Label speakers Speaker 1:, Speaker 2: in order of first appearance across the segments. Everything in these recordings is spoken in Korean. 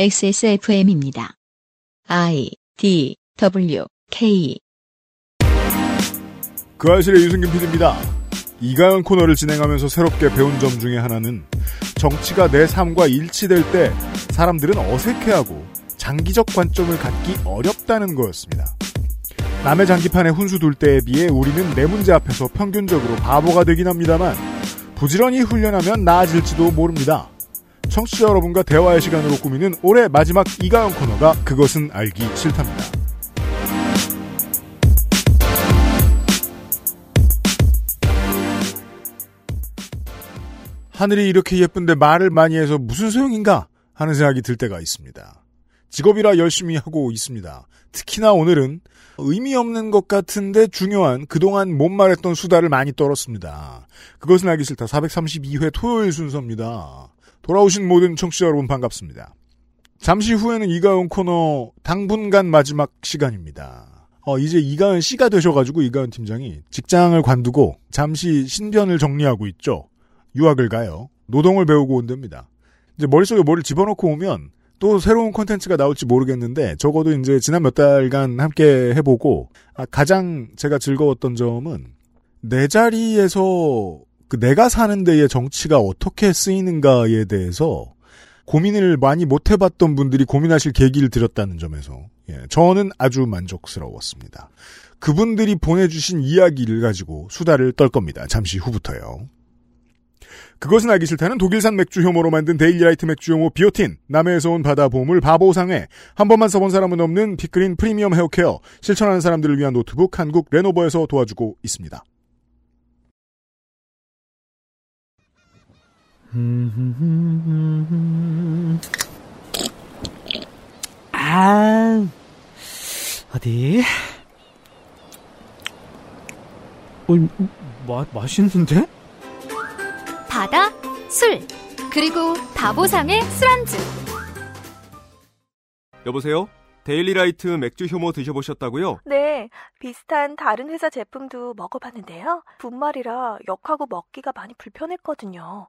Speaker 1: XSFM입니다. I D W K
Speaker 2: 그 아실의 유승균 PD입니다. 이가연 코너를 진행하면서 새롭게 배운 점 중에 하나는 정치가 내 삶과 일치될 때 사람들은 어색해하고 장기적 관점을 갖기 어렵다는 거였습니다. 남의 장기판에 훈수 둘 때에 비해 우리는 내 문제 앞에서 평균적으로 바보가 되긴 합니다만 부지런히 훈련하면 나아질지도 모릅니다. 청취자 여러분과 대화의 시간으로 꾸미는 올해 마지막 이가연 코너가 그것은 알기 싫답니다. 하늘이 이렇게 예쁜데 말을 많이 해서 무슨 소용인가 하는 생각이 들 때가 있습니다. 직업이라 열심히 하고 있습니다. 특히나 오늘은 의미 없는 것 같은데 중요한 그동안 못 말했던 수다를 많이 떨었습니다. 그것은 알기 싫다. 432회 토요일 순서입니다. 돌아오신 모든 청취자 여러분 반갑습니다. 잠시 후에는 이가은 코너 당분간 마지막 시간입니다. 어, 이제 이가은 씨가 되셔가지고 이가은 팀장이 직장을 관두고 잠시 신변을 정리하고 있죠. 유학을 가요. 노동을 배우고 온답니다. 이제 머릿속에 뭐를 집어넣고 오면 또 새로운 콘텐츠가 나올지 모르겠는데 적어도 이제 지난 몇 달간 함께 해보고 아, 가장 제가 즐거웠던 점은 내 자리에서 그 내가 사는 데의 정치가 어떻게 쓰이는가에 대해서 고민을 많이 못 해봤던 분들이 고민하실 계기를 드렸다는 점에서 예, 저는 아주 만족스러웠습니다. 그분들이 보내주신 이야기를 가지고 수다를 떨 겁니다. 잠시 후부터요. 그것은 알기 싫다는 독일산 맥주 효모로 만든 데일리라이트 맥주 효모 비오틴, 남해에서 온 바다 보물 바보상회, 한 번만 써본 사람은 없는 피크린 프리미엄 헤어케어, 실천하는 사람들을 위한 노트북 한국 레노버에서 도와주고 있습니다.
Speaker 3: 아, 어디? 어, 마, 맛있는데?
Speaker 4: 바다, 술, 그리고 바보상회 술안주.
Speaker 5: 여보세요? 데일리라이트 맥주 효모 드셔보셨다고요?
Speaker 6: 네, 비슷한 다른 회사 제품도 먹어봤는데요. 분말이라 역하고 먹기가 많이 불편했거든요.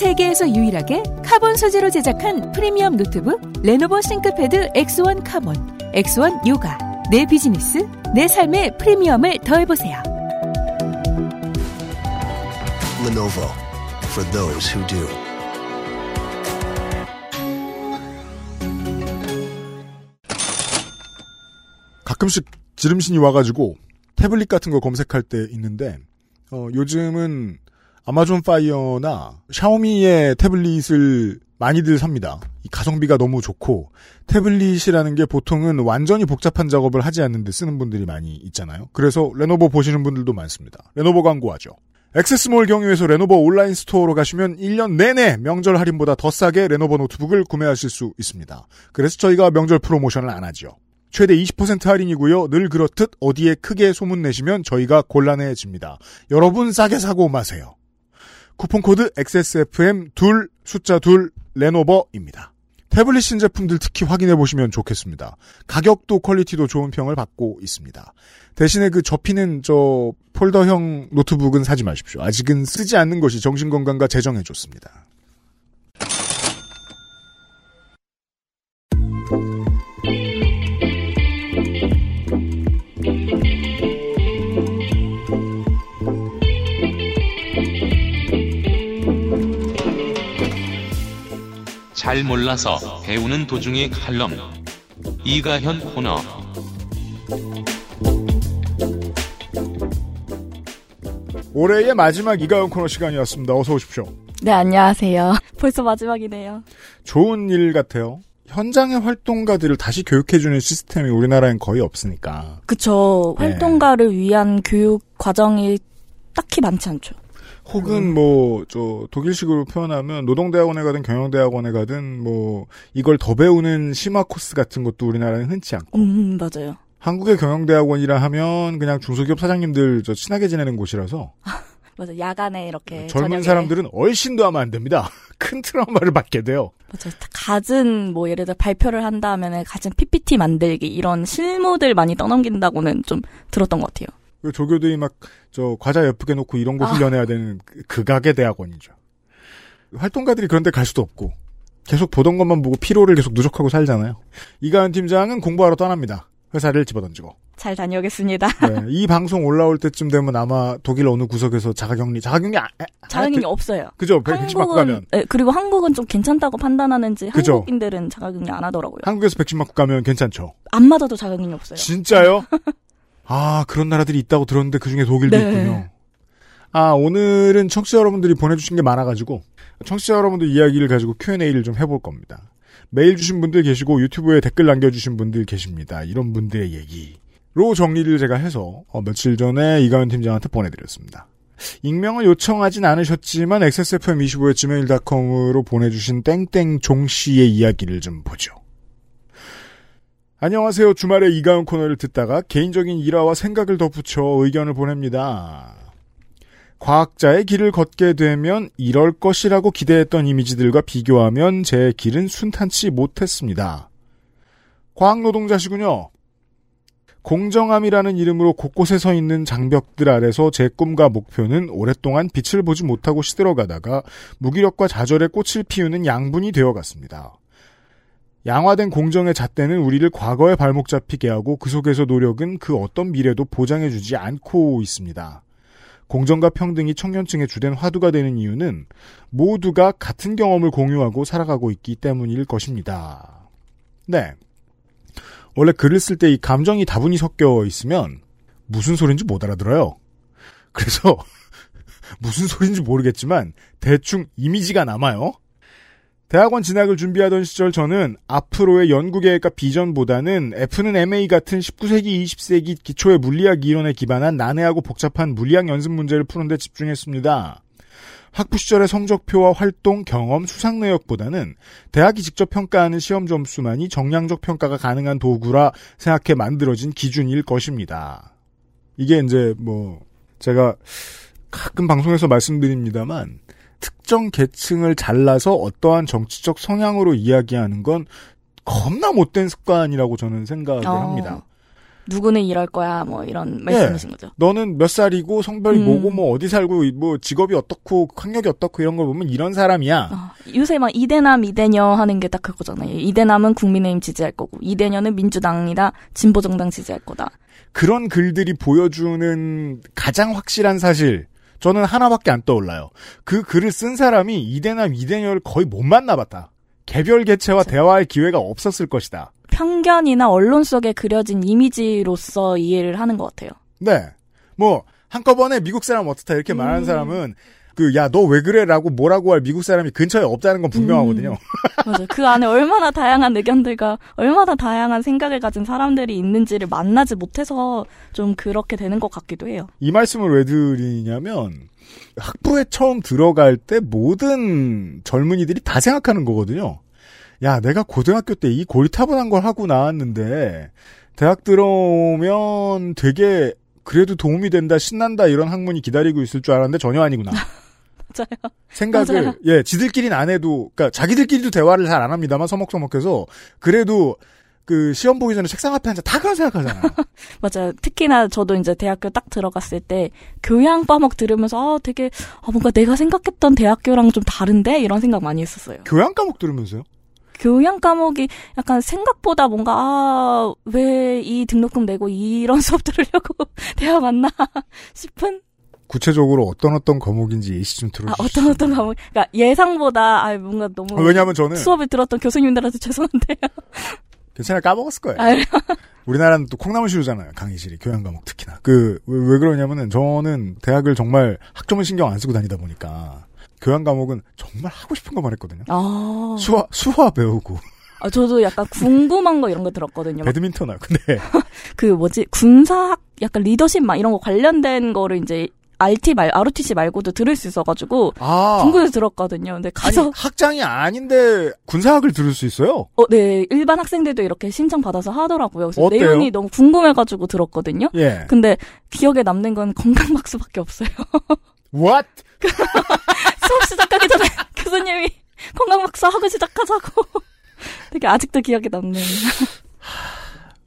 Speaker 7: 세계에서 유일하게 카본 소재로 제작한 프리미엄 노트북 레노버 싱크패드 X1 카본, X1 요가. 내 비즈니스, 내 삶의 프리미엄을 더해보세요.
Speaker 8: Lenovo for those who do.
Speaker 2: 가끔씩 지름신이 와가지고 태블릿 같은 거 검색할 때 있는데 어, 요즘은 아마존 파이어나 샤오미의 태블릿을 많이들 삽니다. 이 가성비가 너무 좋고 태블릿이라는 게 보통은 완전히 복잡한 작업을 하지 않는데 쓰는 분들이 많이 있잖아요. 그래서 레노버 보시는 분들도 많습니다. 레노버 광고하죠. XS몰 경유에서 레노버 온라인 스토어로 가시면 1년 내내 명절 할인보다 더 싸게 레노버 노트북을 구매하실 수 있습니다. 그래서 저희가 명절 프로모션을 안 하죠. 최대 20% 할인이고요. 늘 그렇듯 어디에 크게 소문 내시면 저희가 곤란해집니다. 여러분 싸게 사고 마세요. 쿠폰코드 XSFM 둘 숫자 둘 레노버입니다. 태블릿 신제품들 특히 확인해 보시면 좋겠습니다. 가격도 퀄리티도 좋은 평을 받고 있습니다. 대신에 그 접히는 저 폴더형 노트북은 사지 마십시오. 아직은 쓰지 않는 것이 정신건강과 재정에 좋습니다.
Speaker 9: 잘 몰라서 배우는 도중의 칼럼 이가현 코너
Speaker 2: 올해의 마지막 이가연 코너 시간이었습니다. 어서 오십시오.
Speaker 10: 네, 안녕하세요. 벌써 마지막이네요.
Speaker 2: 좋은 일 같아요. 현장의 활동가들을 다시 교육해주는 시스템이 우리나라엔 거의 없으니까.
Speaker 10: 그쵸.
Speaker 2: 네.
Speaker 10: 활동가를 위한 교육 과정이 딱히 많지 않죠.
Speaker 2: 혹은 뭐 저 독일식으로 표현하면 노동대학원에 가든 경영대학원에 가든 뭐 이걸 더 배우는 심화 코스 같은 것도 우리나라는 흔치 않고
Speaker 10: 음, 맞아요.
Speaker 2: 한국의 경영대학원이라 하면 그냥 중소기업 사장님들 저 친하게 지내는 곳이라서
Speaker 10: 맞아 야간에 이렇게
Speaker 2: 젊은
Speaker 10: 저녁에
Speaker 2: 사람들은 얼씬도 하면 안 됩니다. 큰 트라우마를 받게 돼요.
Speaker 10: 맞아 갖은 뭐 예를 들어 발표를 한다면 은 갖은 PPT 만들기 이런 실무들 많이 떠넘긴다고는 좀 들었던 것 같아요.
Speaker 2: 그 조교들이 막 저 과자 예쁘게 놓고 이런 거
Speaker 10: 아.
Speaker 2: 훈련해야 되는 그- 극악의 대학원이죠. 활동가들이 그런데 갈 수도 없고 계속 보던 것만 보고 피로를 계속 누적하고 살잖아요. 이가은 팀장은 공부하러 떠납니다. 회사를 집어던지고.
Speaker 10: 잘 다녀오겠습니다.
Speaker 2: 네, 이 방송 올라올 때쯤 되면 아마 독일 어느 구석에서 자가격리, 자가격리 아, 아,
Speaker 10: 자가격리
Speaker 2: 아,
Speaker 10: 없어요.
Speaker 2: 그죠? 백신 맞고 가면.
Speaker 10: 네, 그리고 한국은 좀 괜찮다고 판단하는지
Speaker 2: 그죠.
Speaker 10: 한국인들은 자가격리 안 하더라고요.
Speaker 2: 한국에서 백신 맞고 가면 괜찮죠.
Speaker 10: 안 맞아도 자가격리 없어요.
Speaker 2: 진짜요? 아, 그런 나라들이 있다고 들었는데 그 중에 독일도
Speaker 10: 네.
Speaker 2: 있군요. 아, 오늘은 청취자 여러분들이 보내주신 게 많아가지고, 청취자 여러분들 이야기를 가지고 Q&A를 좀 해볼 겁니다. 메일 주신 분들 계시고, 유튜브에 댓글 남겨주신 분들 계십니다. 이런 분들의 얘기로 정리를 제가 해서, 어, 며칠 전에 이가은 팀장한테 보내드렸습니다. 익명을 요청하진 않으셨지만, XSFM25의 gmail.com으로 보내주신 땡땡종 씨의 이야기를 좀 보죠. 안녕하세요. 주말에 이가은 코너를 듣다가 개인적인 일화와 생각을 덧붙여 의견을 보냅니다. 과학자의 길을 걷게 되면 이럴 것이라고 기대했던 이미지들과 비교하면 제 길은 순탄치 못했습니다. 과학 노동자시군요. 공정함이라는 이름으로 곳곳에 서 있는 장벽들 아래서 제 꿈과 목표는 오랫동안 빛을 보지 못하고 시들어가다가 무기력과 좌절에 꽃을 피우는 양분이 되어갔습니다. 양화된 공정의 잣대는 우리를 과거에 발목 잡히게 하고 그 속에서 노력은 그 어떤 미래도 보장해주지 않고 있습니다. 공정과 평등이 청년층의 주된 화두가 되는 이유는 모두가 같은 경험을 공유하고 살아가고 있기 때문일 것입니다. 네. 원래 글을 쓸 때 이 감정이 다분히 섞여 있으면 무슨 소린지 못 알아들어요. 그래서 무슨 소린지 모르겠지만 대충 이미지가 남아요. 대학원 진학을 준비하던 시절 저는 앞으로의 연구 계획과 비전보다는 F는 MA 같은 19세기, 20세기 기초의 물리학 이론에 기반한 난해하고 복잡한 물리학 연습 문제를 푸는 데 집중했습니다. 학부 시절의 성적표와 활동, 경험, 수상 내역보다는 대학이 직접 평가하는 시험 점수만이 정량적 평가가 가능한 도구라 생각해 만들어진 기준일 것입니다. 이게 이제 뭐 제가 가끔 방송에서 말씀드립니다만 특정 계층을 잘라서 어떠한 정치적 성향으로 이야기하는 건 겁나 못된 습관이라고 저는 생각을
Speaker 10: 어,
Speaker 2: 합니다.
Speaker 10: 누구는 이럴 거야, 뭐 이런 말씀이신 거죠.
Speaker 2: 너는 몇 살이고 성별이
Speaker 10: 음.
Speaker 2: 뭐고 뭐 어디 살고 뭐 직업이 어떻고 학력이 어떻고 이런 걸 보면 이런 사람이야.
Speaker 10: 어, 요새 막 이대남 이대녀 하는 게 딱 그거잖아요. 이대남은 국민의힘 지지할 거고 이대녀는 민주당이나 진보정당 지지할 거다.
Speaker 2: 그런 글들이 보여주는 가장 확실한 사실 저는 하나밖에 안 떠올라요. 그 글을 쓴 사람이 이대남 이대녀를 거의 못 만나봤다. 개별 개체와 대화할 기회가 없었을 것이다.
Speaker 10: 편견이나 언론 속에 그려진 이미지로서 이해를 하는 것 같아요.
Speaker 2: 네. 뭐 한꺼번에 미국 사람 어떻다 이렇게 말하는
Speaker 10: 음.
Speaker 2: 사람은 그 야 너 왜 그래 라고 뭐라고 할 미국 사람이 근처에 없다는 건 분명하거든요.
Speaker 10: 맞아요. 그 안에 얼마나 다양한 의견들과 얼마나 다양한 생각을 가진 사람들이 있는지를 만나지 못해서 좀 그렇게 되는 것 같기도 해요.
Speaker 2: 이 말씀을 왜 드리냐면 학부에 처음 들어갈 때 모든 젊은이들이 다 생각하는 거거든요. 야, 내가 고등학교 때 이 고리타분한 걸 하고 나왔는데 대학 들어오면 되게 그래도 도움이 된다, 신난다 이런 학문이 기다리고 있을 줄 알았는데 전혀 아니구나.
Speaker 10: 맞아요.
Speaker 2: 생각을
Speaker 10: 맞아요.
Speaker 2: 예 지들끼리는 안 해도 그러니까 자기들끼리도 대화를 잘 안 합니다만 서먹서먹해서 그래도 그 시험 보기 전에 책상 앞에 앉아 다 그런 생각하잖아요.
Speaker 10: 맞아요. 특히나 저도 이제 대학교 딱 들어갔을 때 교양 과목 들으면서 아, 되게 아, 뭔가 내가 생각했던 대학교랑 좀 다른데 이런 생각 많이 했었어요.
Speaker 2: 교양 과목 들으면서요?
Speaker 10: 교양 과목이 약간 생각보다 뭔가 아, 왜 이 등록금 내고 이런 수업 들으려고 대학 왔나 싶은
Speaker 2: 구체적으로 어떤 어떤 과목인지 예시 좀
Speaker 10: 아,
Speaker 2: 들어주시죠.
Speaker 10: 어떤 어떤 과목 그러니까 예상보다 아 뭔가 너무
Speaker 2: 어, 왜냐하면 저는
Speaker 10: 수업을 들었던 교수님들한테 죄송한데요.
Speaker 2: 괜찮아 까먹었을 거예요.
Speaker 10: 아,
Speaker 2: 우리나라는 또 콩나물시루잖아요. 강의실이 교양 과목 특히나. 그왜 그러냐면은 저는 대학을 정말 학점은 신경 안 쓰고 다니다 보니까 교양 과목은 정말 하고 싶은 것만 했거든요.
Speaker 10: 아,
Speaker 2: 수화 수화 배우고
Speaker 10: 아, 저도 약간 궁금한 거 이런 거 들었거든요. 막
Speaker 2: 배드민턴 하 근데
Speaker 10: 그 뭐지 군사학 약간 리더십 막 이런 거 관련된 거를 이제 RT 말 ROTC 말고도 들을 수 있어가지고
Speaker 2: 아.
Speaker 10: 궁금해서 들었거든요. 근데 가서
Speaker 2: 아니, 학장이 아닌데 군사학을 들을 수 있어요?
Speaker 10: 어, 네 일반 학생들도 이렇게 신청 받아서 하더라고요. 그래서
Speaker 2: 어때요?
Speaker 10: 내용이 너무 궁금해가지고 들었거든요.
Speaker 2: 예.
Speaker 10: 근데 기억에 남는 건 건강박수밖에 없어요.
Speaker 2: What?
Speaker 10: 수업 시작하기 전에 교수님이 건강박수 하고 시작하자고. 되게 아직도 기억에 남네요.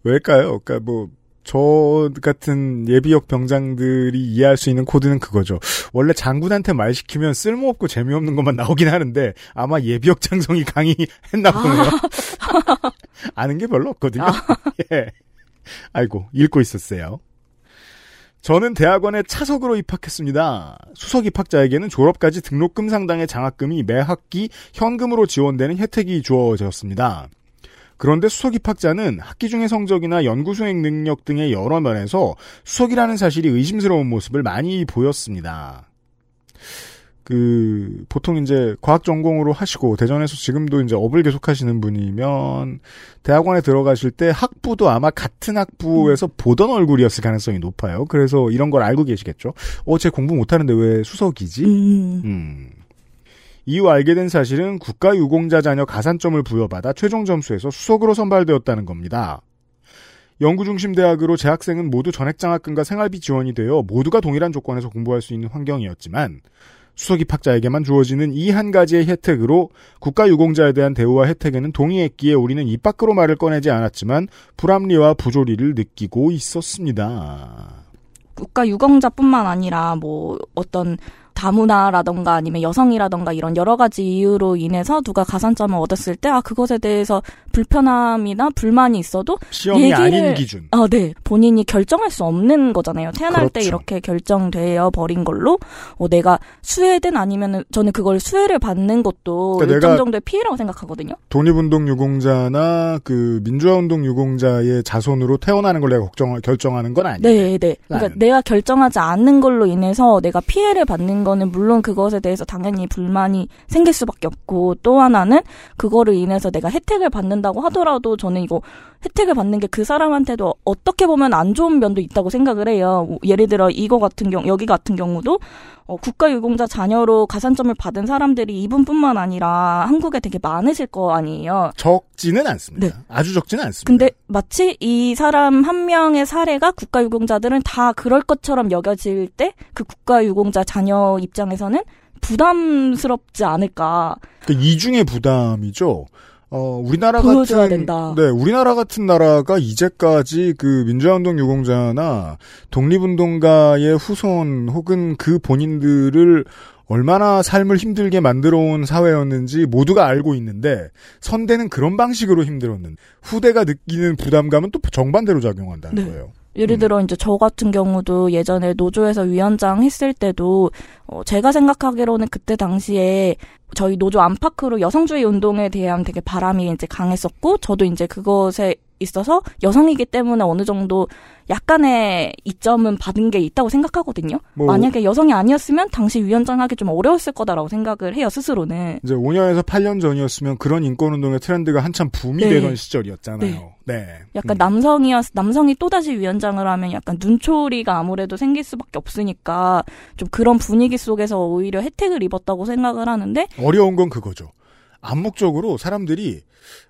Speaker 2: 왜일까요? 그러니까 뭐, 저 같은 예비역 병장들이 이해할 수 있는 코드는 그거죠. 원래 장군한테 말 시키면 쓸모없고 재미없는 것만 나오긴 하는데 아마 예비역 장성이 강의했나 보네요. 아는 게 별로 없거든요. 예. 아이고 읽고 있었어요. 저는 대학원에 차석으로 입학했습니다. 수석 입학자에게는 졸업까지 등록금 상당의 장학금이 매 학기 현금으로 지원되는 혜택이 주어졌습니다. 그런데 수석 입학자는 학기 중의 성적이나 연구 수행 능력 등의 여러 면에서 수석이라는 사실이 의심스러운 모습을 많이 보였습니다. 그 보통 이제 과학 전공으로 하시고 대전에서 지금도 이제 업을 계속 하시는 분이면 대학원에 들어가실 때 학부도 아마 같은 학부에서 보던 얼굴이었을 가능성이 높아요. 그래서 이런 걸 알고 계시겠죠. 어, 쟤 공부 못하는데 왜 수석이지? 음. 이후 알게 된 사실은 국가 유공자 자녀 가산점을 부여받아 최종 점수에서 수석으로 선발되었다는 겁니다. 연구중심 대학으로 재학생은 모두 전액장학금과 생활비 지원이 되어 모두가 동일한 조건에서 공부할 수 있는 환경이었지만 수석 입학자에게만 주어지는 이 한 가지의 혜택으로 국가유공자에 대한 대우와 혜택에는 동의했기에 우리는 입 밖으로 말을 꺼내지 않았지만 불합리와 부조리를 느끼고 있었습니다.
Speaker 10: 국가 유공자뿐만 아니라 뭐 어떤 다문화라던가 아니면 여성이라던가 이런 여러 가지 이유로 인해서 누가 가산점을 얻었을 때 아 그것에 대해서 불편함이나 불만이 있어도
Speaker 2: 시험이
Speaker 10: 얘기를-
Speaker 2: 아닌 기준.
Speaker 10: 아, 네. 본인이 결정할 수 없는 거잖아요. 태어날 때
Speaker 2: 그렇죠.
Speaker 10: 이렇게 결정되어 버린 걸로 어, 내가 수혜든 아니면은 저는 그걸 수혜를 받는 것도
Speaker 2: 그러니까
Speaker 10: 일정 정도의 피해라고 생각하거든요.
Speaker 2: 독립운동 유공자나 그 민주화운동 유공자의 자손으로 태어나는 걸 내가 걱정 결정하는 건 아니에요.
Speaker 10: 네, 네. 그러니까. 내가 결정하지 않는 걸로 인해서 내가 피해를 받는 거는 물론 그것에 대해서 당연히 불만이 생길 수밖에 없고 또 하나는 그거를 인해서 내가 혜택을 받는다고 하더라도 저는 이거 혜택을 받는 게 그 사람한테도 어떻게 보면 안 좋은 면도 있다고 생각을 해요. 뭐 예를 들어 이거 같은 경우 여기 같은 경우도 어, 국가유공자 자녀로 가산점을 받은 사람들이 이분뿐만 아니라 한국에 되게 많으실 거 아니에요.
Speaker 2: 적지는 않습니다. 아주 적지는 않습니다.
Speaker 10: 근데 마치 이 사람 한 명의 사례가 국가유공자들은 다 그럴 것처럼 여겨질 때 그 국가유공자 자녀 입장에서는 부담스럽지 않을까.
Speaker 2: 그 이중의 부담이죠. 어, 우리나라 같은
Speaker 10: 된다.
Speaker 2: 네, 우리나라 같은 나라가 이제까지 그 민주화운동 유공자나 독립운동가의 후손 혹은 그 본인들을 얼마나 삶을 힘들게 만들어 온 사회였는지 모두가 알고 있는데 선대는 그런 방식으로 힘들었는 후대가 느끼는 부담감은 또 정반대로 작용한다는
Speaker 10: 네.
Speaker 2: 거예요.
Speaker 10: 예를 들어 이제 저 같은 경우도 예전에 노조에서 위원장 했을 때도 어, 제가 생각하기로는 그때 당시에 저희 노조 안팎으로 여성주의 운동에 대한 되게 바람이 이제 강했었고 저도 이제 그것에 있어서 여성이기 때문에 어느 정도 약간의 이점은 받은 게 있다고 생각하거든요.
Speaker 2: 뭐-
Speaker 10: 만약에 여성이 아니었으면 당시 위원장 하기 좀 어려웠을 거다라고 생각을 해요 스스로는.
Speaker 2: 이제 5년에서 8년 전이었으면 그런 인권운동의 트렌드가 한참 붐이
Speaker 10: 네.
Speaker 2: 되던 시절이었잖아요.
Speaker 10: 네.
Speaker 2: 네.
Speaker 10: 약간 남성이었 남성이 또 다시 위원장을 하면 약간 눈초리가 아무래도 생길 수밖에 없으니까 좀 그런 분위기 속에서 오히려 혜택을 입었다고 생각을 하는데
Speaker 2: 어려운 건 그거죠. 암묵적으로 사람들이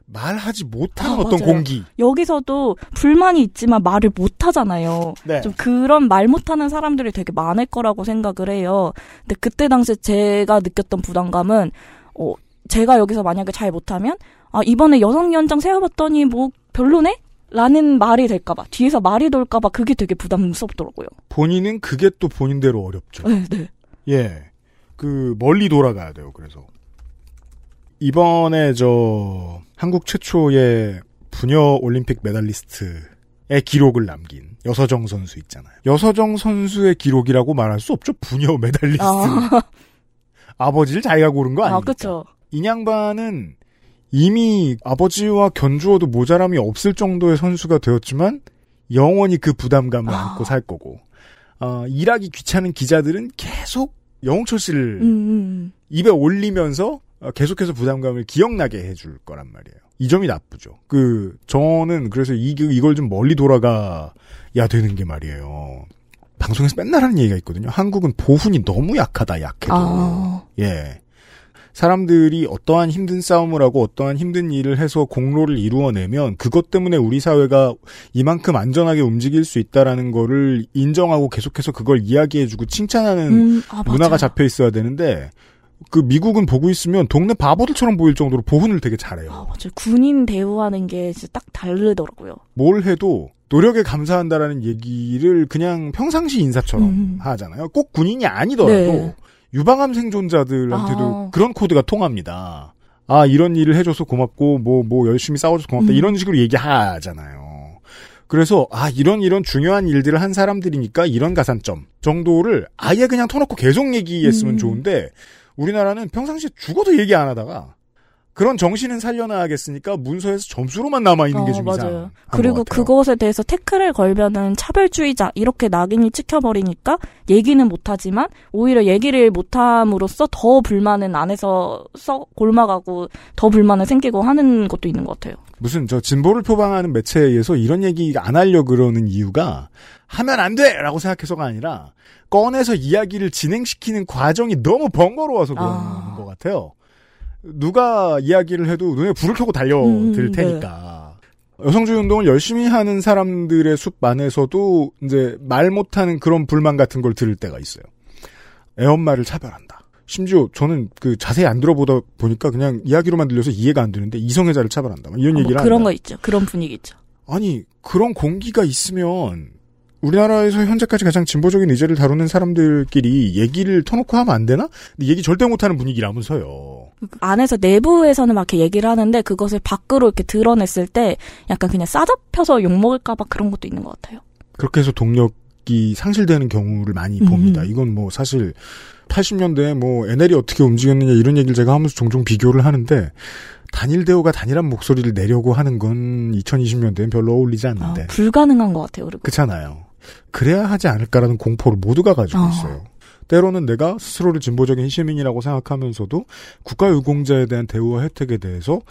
Speaker 2: 말하지 못하는
Speaker 10: 아,
Speaker 2: 어떤
Speaker 10: 맞아요.
Speaker 2: 공기.
Speaker 10: 여기서도 불만이 있지만 말을 못 하잖아요.
Speaker 2: 네.
Speaker 10: 좀 그런 말 못하는 사람들이 되게 많을 거라고 생각을 해요. 근데 그때 당시 제가 느꼈던 부담감은 어 제가 여기서 만약에 잘 못하면 아 이번에 여성위원장 세워봤더니 뭐 별로네? 라는 말이 될까봐 뒤에서 말이 돌까봐 그게 되게 부담스럽더라고요.
Speaker 2: 본인은 그게 또 본인대로 어렵죠.
Speaker 10: 네, 네.
Speaker 2: 예. 그 멀리 돌아가야 돼요. 그래서 이번에 저 한국 최초의 부녀 올림픽 메달리스트의 기록을 남긴 여서정 선수 있잖아요. 여서정 선수의 기록이라고 말할 수 없죠. 부녀 메달리스트.
Speaker 10: 아,
Speaker 2: 아버지를 자기가 고른
Speaker 10: 거아
Speaker 2: 아닙니까?
Speaker 10: 그쵸.
Speaker 2: 인양반은 이미 아버지와 견주어도 모자람이 없을 정도의 선수가 되었지만 영원히 그 부담감을
Speaker 10: 아.
Speaker 2: 안고 살 거고 어, 일하기 귀찮은 기자들은 계속 영웅철 씨를
Speaker 10: 음, 음.
Speaker 2: 입에 올리면서 어, 계속해서 부담감을 기억나게 해줄 거란 말이에요. 이 점이 나쁘죠. 그 저는 그래서 이, 이걸 좀 멀리 돌아가야 되는 게 말이에요. 방송에서 맨날 하는 얘기가 있거든요. 한국은 보훈이 너무 약하다, 약해도.
Speaker 10: 아.
Speaker 2: 예. 사람들이 어떠한 힘든 싸움을 하고 어떠한 힘든 일을 해서 공로를 이루어내면 그것 때문에 우리 사회가 이만큼 안전하게 움직일 수 있다라는 거를 인정하고 계속해서 그걸 이야기해주고 칭찬하는
Speaker 10: 음, 아,
Speaker 2: 문화가. 잡혀 있어야 되는데 그 미국은 보고 있으면 동네 바보들처럼 보일 정도로 보훈을 되게 잘해요.
Speaker 10: 아, 맞아요. 군인 대우하는 게 진짜 딱 다르더라고요.
Speaker 2: 뭘 해도 노력에 감사한다라는 얘기를 그냥 평상시 인사처럼
Speaker 10: 음.
Speaker 2: 하잖아요. 꼭 군인이 아니더라도
Speaker 10: 네.
Speaker 2: 유방암 생존자들한테도
Speaker 10: 아.
Speaker 2: 그런 코드가 통합니다. 아 이런 일을 해줘서 고맙고 뭐 뭐 열심히 싸워줘서 고맙다
Speaker 10: 음.
Speaker 2: 이런 식으로 얘기하잖아요. 그래서 아 이런 이런 중요한 일들을 한 사람들이니까 이런 가산점 정도를 아예 그냥 터놓고 계속 얘기했으면
Speaker 10: 음.
Speaker 2: 좋은데 우리나라는 평상시에 죽어도 얘기 안 하다가 그런 정신은 살려놔야겠으니까 문서에서 점수로만 남아 있는 게
Speaker 10: 어,
Speaker 2: 좀
Speaker 10: 맞아요.
Speaker 2: 이상한
Speaker 10: 그리고. 그것에 대해서 태클을 걸면은 차별주의자 이렇게 낙인이 찍혀버리니까 얘기는 못하지만 오히려 얘기를 못함으로써 더 불만은 안에서 써 골마가고 더 불만은 생기고 하는 것도 있는 것 같아요.
Speaker 2: 무슨 저 진보를 표방하는 매체에 의해서 이런 얘기 안 하려 그러는 이유가 하면 안 돼라고 생각해서가 아니라 꺼내서 이야기를 진행시키는 과정이 너무 번거로워서 그런
Speaker 10: 아.
Speaker 2: 것 같아요. 누가 이야기를 해도 눈에 불을 켜고 달려들
Speaker 10: 음,
Speaker 2: 테니까. 여성주의 운동을 열심히 하는 사람들의 숲 안에서도 이제 말 못하는 그런 불만 같은 걸 들을 때가 있어요. 애엄마를 차별한다. 심지어 저는 그 자세히 안 들어보다 보니까 그냥 이야기로만 들려서 이해가 안 되는데 이성애자를 차별한다. 막 이런
Speaker 10: 뭐
Speaker 2: 얘기를
Speaker 10: 그런
Speaker 2: 한다.
Speaker 10: 거 있죠. 그런 분위기 있죠.
Speaker 2: 아니 그런 공기가 있으면 우리나라에서 현재까지 가장 진보적인 의제를 다루는 사람들끼리 얘기를 터놓고 하면 안 되나? 근데 얘기 절대 못하는 분위기라면서요.
Speaker 10: 안에서 내부에서는 막 이렇게 얘기를 하는데 그것을 밖으로 이렇게 드러냈을 때 약간 그냥 싸잡혀서 욕먹을까봐 그런 것도 있는 것 같아요.
Speaker 2: 그렇게 해서 동력이 상실되는 경우를 많이
Speaker 10: 음.
Speaker 2: 봅니다. 이건 뭐 사실 80년대에 뭐 NL이 어떻게 움직였느냐 이런 얘기를 제가 하면서 종종 비교를 하는데 단일 대우가 단일한 목소리를 내려고 하는 건 2020년대엔 별로 어울리지
Speaker 10: 아,
Speaker 2: 않는데
Speaker 10: 불가능한 것 같아요. 그리고
Speaker 2: 그렇잖아요. 그래야 하지 않을까라는 공포를 모두가 가지고
Speaker 10: 어.
Speaker 2: 있어요. 때로는 내가 스스로를 진보적인 시민이라고 생각하면서도 국가유공자에 대한 대우와 혜택에 대해서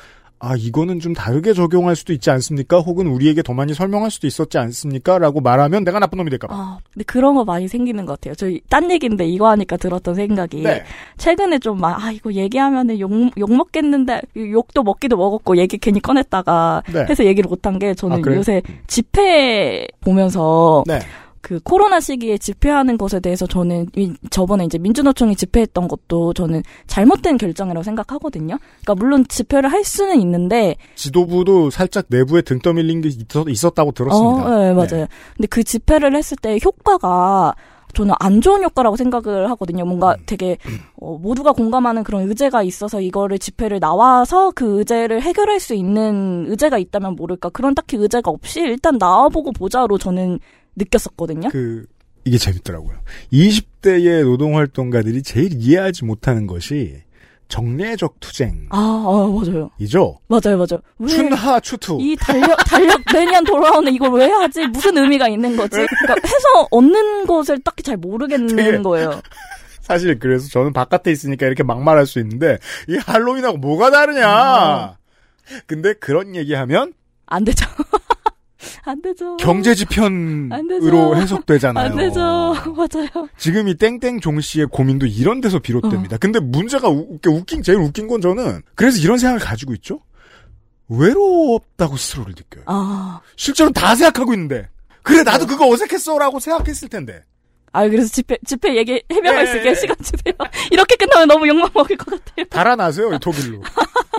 Speaker 2: 아 이거는 좀 다르게 적용할 수도 있지 않습니까? 혹은 우리에게 더 많이 설명할 수도 있었지 않습니까? 라고 말하면 내가 나쁜 놈이 될까봐.
Speaker 10: 아, 근데 그런 거 많이 생기는 것 같아요. 저희 딴 얘기인데 이거 하니까 들었던 생각이
Speaker 2: 네.
Speaker 10: 최근에 좀 막 아 이거 얘기하면은 욕, 욕 먹겠는데 욕도 먹기도 먹었고 얘기 괜히 꺼냈다가
Speaker 2: 네.
Speaker 10: 해서 얘기를 못한 게 저는
Speaker 2: 아, 그래요?
Speaker 10: 요새 집회 보면서
Speaker 2: 네.
Speaker 10: 그 코로나 시기에 집회하는 것에 대해서 저는 이- 저번에 이제 민주노총이 집회했던 것도 저는 잘못된 결정이라고 생각하거든요. 그러니까 물론 집회를 할 수는 있는데
Speaker 2: 지도부도 살짝 내부에 등 떠밀린 게 있었, 있었다고 들었습니다.
Speaker 10: 어, 네, 맞아요. 근데 그 집회를 했을 때 효과가 저는 안 좋은 효과라고 생각을 하거든요. 뭔가
Speaker 2: 음.
Speaker 10: 되게 어, 모두가 공감하는 그런 의제가 있어서 이거를 집회를 나와서 그 의제를 해결할 수 있는 의제가 있다면 모를까. 그런 딱히 의제가 없이 일단 나와보고 보자로 저는 느꼈었거든요.
Speaker 2: 그 이게 재밌더라고요. 20대의 노동활동가들이 제일 이해하지 못하는 것이 정례적 투쟁이죠.
Speaker 10: 아, 아, 맞아요. 맞아요, 맞아요. 왜
Speaker 2: 춘하 추투.
Speaker 10: 이 달력, 달력 매년 돌아오는 이걸 왜 하지? 무슨 의미가 있는 거지? 그러니까 해서 얻는 것을 딱히 잘 모르겠는
Speaker 2: 되게-
Speaker 10: 거예요.
Speaker 2: 사실 그래서 저는 바깥에 있으니까 이렇게 막말할 수 있는데 이 할로윈하고 뭐가 다르냐.
Speaker 10: 아.
Speaker 2: 근데 그런 얘기하면
Speaker 10: 안 되죠. 안 되죠.
Speaker 2: 경제
Speaker 10: 안
Speaker 2: 지편으로
Speaker 10: 되죠.
Speaker 2: 해석되잖아요.
Speaker 10: 안 되죠. 맞아요.
Speaker 2: 지금 이 땡땡 종 씨의 고민도 이런 데서
Speaker 10: 어.
Speaker 2: 비롯됩니다. 근데 문제가 우- 웃긴 제일 웃긴 건 저는 그래서 이런 생각을 가지고 있죠. 외롭다고 스스로를 느껴요.
Speaker 10: 아,
Speaker 2: 실제로 다 생각하고 있는데 그래 나도 그거 어색했어라고 생각했을 텐데
Speaker 10: 아 그래서 집회 집회 얘기 해명할 수
Speaker 2: 예,
Speaker 10: 있게
Speaker 2: 예.
Speaker 10: 시간 주세요. 이렇게 끝나면 너무 욕만 먹을 것 같아요.
Speaker 2: 달아나세요 이 독일로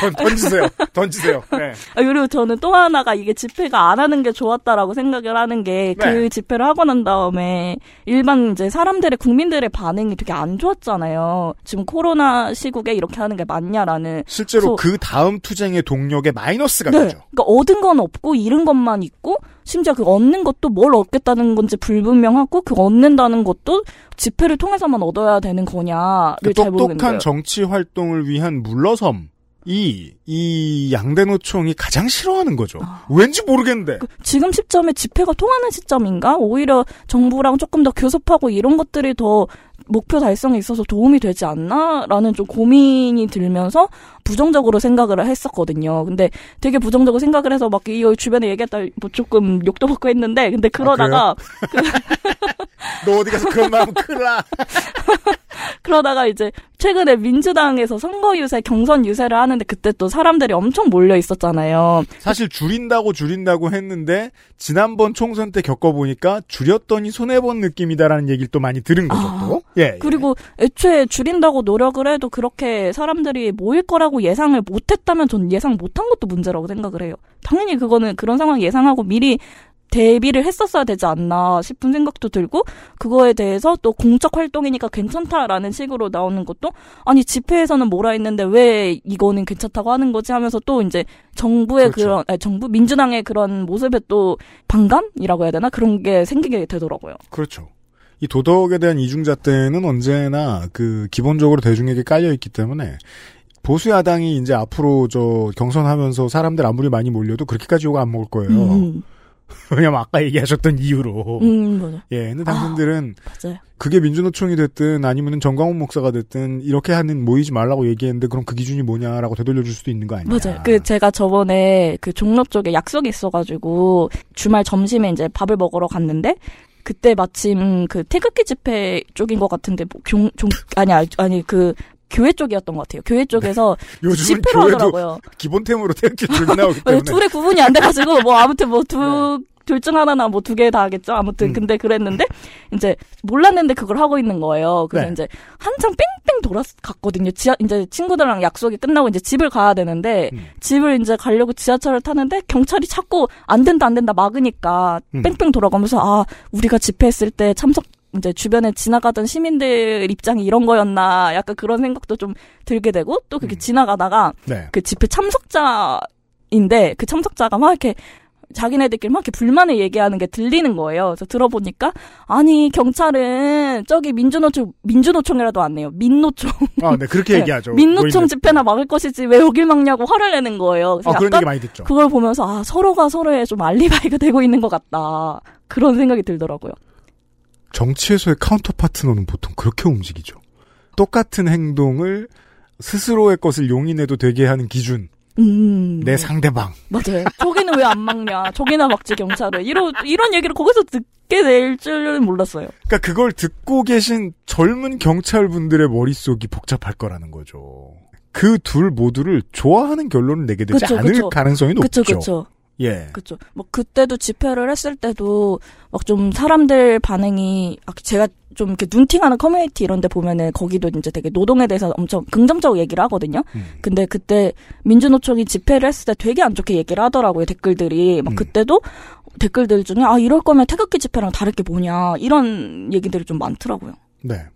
Speaker 2: 던, 던지세요 던지세요. 네.
Speaker 10: 아, 그리고 저는 또 하나가 이게 집회가 안 하는 게 좋았다라고 생각을 하는 게그
Speaker 2: 네.
Speaker 10: 집회를 하고 난 다음에 일반 이제 사람들의 국민들의 반응이 되게 안 좋았잖아요. 지금 코로나 시국에 이렇게 하는 게 맞냐라는.
Speaker 2: 실제로
Speaker 10: 그
Speaker 2: 다음 투쟁의 동력에 마이너스가
Speaker 10: 네.
Speaker 2: 되죠.
Speaker 10: 그러니까 얻은 건 없고 잃은 것만 있고 심지어 그 얻는 것도 뭘 얻겠다는 건지 불분명하고 그 얻는다는 것도 집회를 통해서만 얻어야 되는 거냐를
Speaker 2: 그. 똑똑한 정치 활동을 위한 물러섬 이 이, 이 양대노총이 가장 싫어하는 거죠. 왠지 모르겠는데.
Speaker 10: 지금 시점에 집회가 통하는 시점인가? 오히려 정부랑 조금 더 교섭하고 이런 것들이 더 목표 달성에 있어서 도움이 되지 않나? 라는 좀 고민이 들면서 부정적으로 생각을 했었거든요. 근데 되게 부정적으로 생각을 해서 막 이거 주변에 얘기했다 뭐 조금 욕도 먹고 했는데 근데 그러다가
Speaker 2: 너 어디 가서 그런 말 하면 큰일 나.
Speaker 10: 그러다가 이제 최근에 민주당에서 선거 유세, 경선 유세를 하는데 그때 또 사람들이 엄청 몰려 있었잖아요.
Speaker 2: 사실 줄인다고 줄인다고 했는데 지난번 총선 때 겪어보니까 줄였더니 손해본 느낌이다라는 얘기를 또 많이 들은 거죠.
Speaker 10: 아,
Speaker 2: 또. 예, 예.
Speaker 10: 그리고 애초에 줄인다고 노력을 해도 그렇게 사람들이 모일 거라고 예상을 못했다면 전 예상 못한 것도 문제라고 생각을 해요. 당연히 그거는 그런 상황 예상하고 미리 대비를 했었어야 되지 않나 싶은 생각도 들고 그거에 대해서 또 공적 활동이니까 괜찮다라는 식으로 나오는 것도 아니 집회에서는 뭐라 했는데 왜 이거는 괜찮다고 하는 거지 하면서 또 이제 정부의
Speaker 2: 그렇죠.
Speaker 10: 그런 아니, 정부 민주당의 그런 모습에 또 반감이라고 해야 되나 그런 게 생기게 되더라고요.
Speaker 2: 그렇죠. 이 도덕에 대한 이중잣대는 언제나 그 기본적으로 대중에게 깔려 있기 때문에 보수 야당이 이제 앞으로 저 경선하면서 사람들 아무리 많이 몰려도 그렇게까지 욕안 먹을 거예요.
Speaker 10: 음,
Speaker 2: 왜냐면 아까 얘기하셨던 이유로.
Speaker 10: 음, 맞아.
Speaker 2: 예, 근데 당신들은
Speaker 10: 맞아요.
Speaker 2: 그게 민주노총이 됐든 아니면 정광훈 목사가 됐든 이렇게 하는 모이지 말라고 얘기했는데 그럼 그 기준이 뭐냐라고 되돌려 줄 수도 있는 거 아니냐.
Speaker 10: 맞아요. 그 제가 저번에 그 종로 쪽에 약속이 있어 가지고 주말 점심에 이제 밥을 먹으러 갔는데 그때 마침 그 태극기 집회 쪽인 것 같은데 뭐 종, 종 아니, 아니 그 교회 쪽이었던 것 같아요. 교회 쪽에서 집회를
Speaker 2: 교회도
Speaker 10: 하더라고요.
Speaker 2: 기본템으로 태극기 줄이 나오기
Speaker 10: 네,
Speaker 2: 때문에.
Speaker 10: 둘의 구분이 안 돼가지고 뭐 아무튼 뭐두 둘중 하나나 뭐 두 개 다 하겠죠. 아무튼
Speaker 2: 음.
Speaker 10: 근데 그랬는데 이제 몰랐는데 그걸 하고 있는 거예요. 그래서
Speaker 2: 네.
Speaker 10: 이제 한창 뺑뺑 돌아갔거든요. 지하 이제 친구들랑 약속이 끝나고 이제 집을 가야 되는데
Speaker 2: 음.
Speaker 10: 집을 이제 가려고 지하철을 타는데 경찰이 자꾸 안 된다 안 된다 막으니까
Speaker 2: 음.
Speaker 10: 뺑뺑 돌아가면서 아 우리가 집회했을 때 참석 이제 주변에 지나가던 시민들 입장이 이런 거였나 약간 그런 생각도 좀 들게 되고 또 그렇게
Speaker 2: 음.
Speaker 10: 지나가다가
Speaker 2: 네.
Speaker 10: 그 집회 참석자인데 그 참석자가 막 이렇게 자기네들끼리 막 이렇게 불만을 얘기하는 게 들리는 거예요. 그래서 들어보니까 아니 경찰은 저기 민주노총 민주노총이라도 안 내요. 민노총
Speaker 2: 아, 네, 그렇게
Speaker 10: 네,
Speaker 2: 얘기하죠.
Speaker 10: 민노총. 집회나 막을 것이지 왜 여길 막냐고 화를 내는 거예요. 그래서
Speaker 2: 아, 그런 얘기 많이 듣죠.
Speaker 10: 그걸 보면서 아 서로가 서로의 좀 알리바이가 되고 있는 것 같다 그런 생각이 들더라고요.
Speaker 2: 정치에서의 counter partner는 보통 그렇게 움직이죠. 똑같은 행동을 스스로의 것을 용인해도 되게 하는 기준.
Speaker 10: 음,
Speaker 2: 내 상대방.
Speaker 10: 맞아요. 저기는 왜 안 막냐? 저기나 막지 경찰을 이런 이런 얘기를 거기서 듣게 될 줄은 몰랐어요.
Speaker 2: 그러니까 그걸 듣고 계신 젊은 경찰분들의 머릿속이 복잡할 거라는 거죠. 그 둘 모두를 좋아하는 결론을 내게 되지
Speaker 10: 그쵸,
Speaker 2: 않을
Speaker 10: 그쵸.
Speaker 2: 가능성이 높죠.
Speaker 10: 그쵸.
Speaker 2: 예.
Speaker 10: 그쵸. 뭐 그때도 집회를 했을 때도 막 좀 사람들 반응이 아, 제가 좀 이렇게 눈팅하는 커뮤니티 이런 데 보면은 거기도 이제 되게 노동에 대해서 엄청 긍정적으로 얘기를 하거든요.
Speaker 2: 음.
Speaker 10: 근데 그때 민주노총이 집회를 했을 때 되게 안 좋게 얘기를 하더라고요. 댓글들이. 막
Speaker 2: 음.
Speaker 10: 그때도 댓글들 중에 아 이럴 거면 태극기 집회랑 다를 게 뭐냐 이런 얘기들이 좀 많더라고요.
Speaker 2: 네.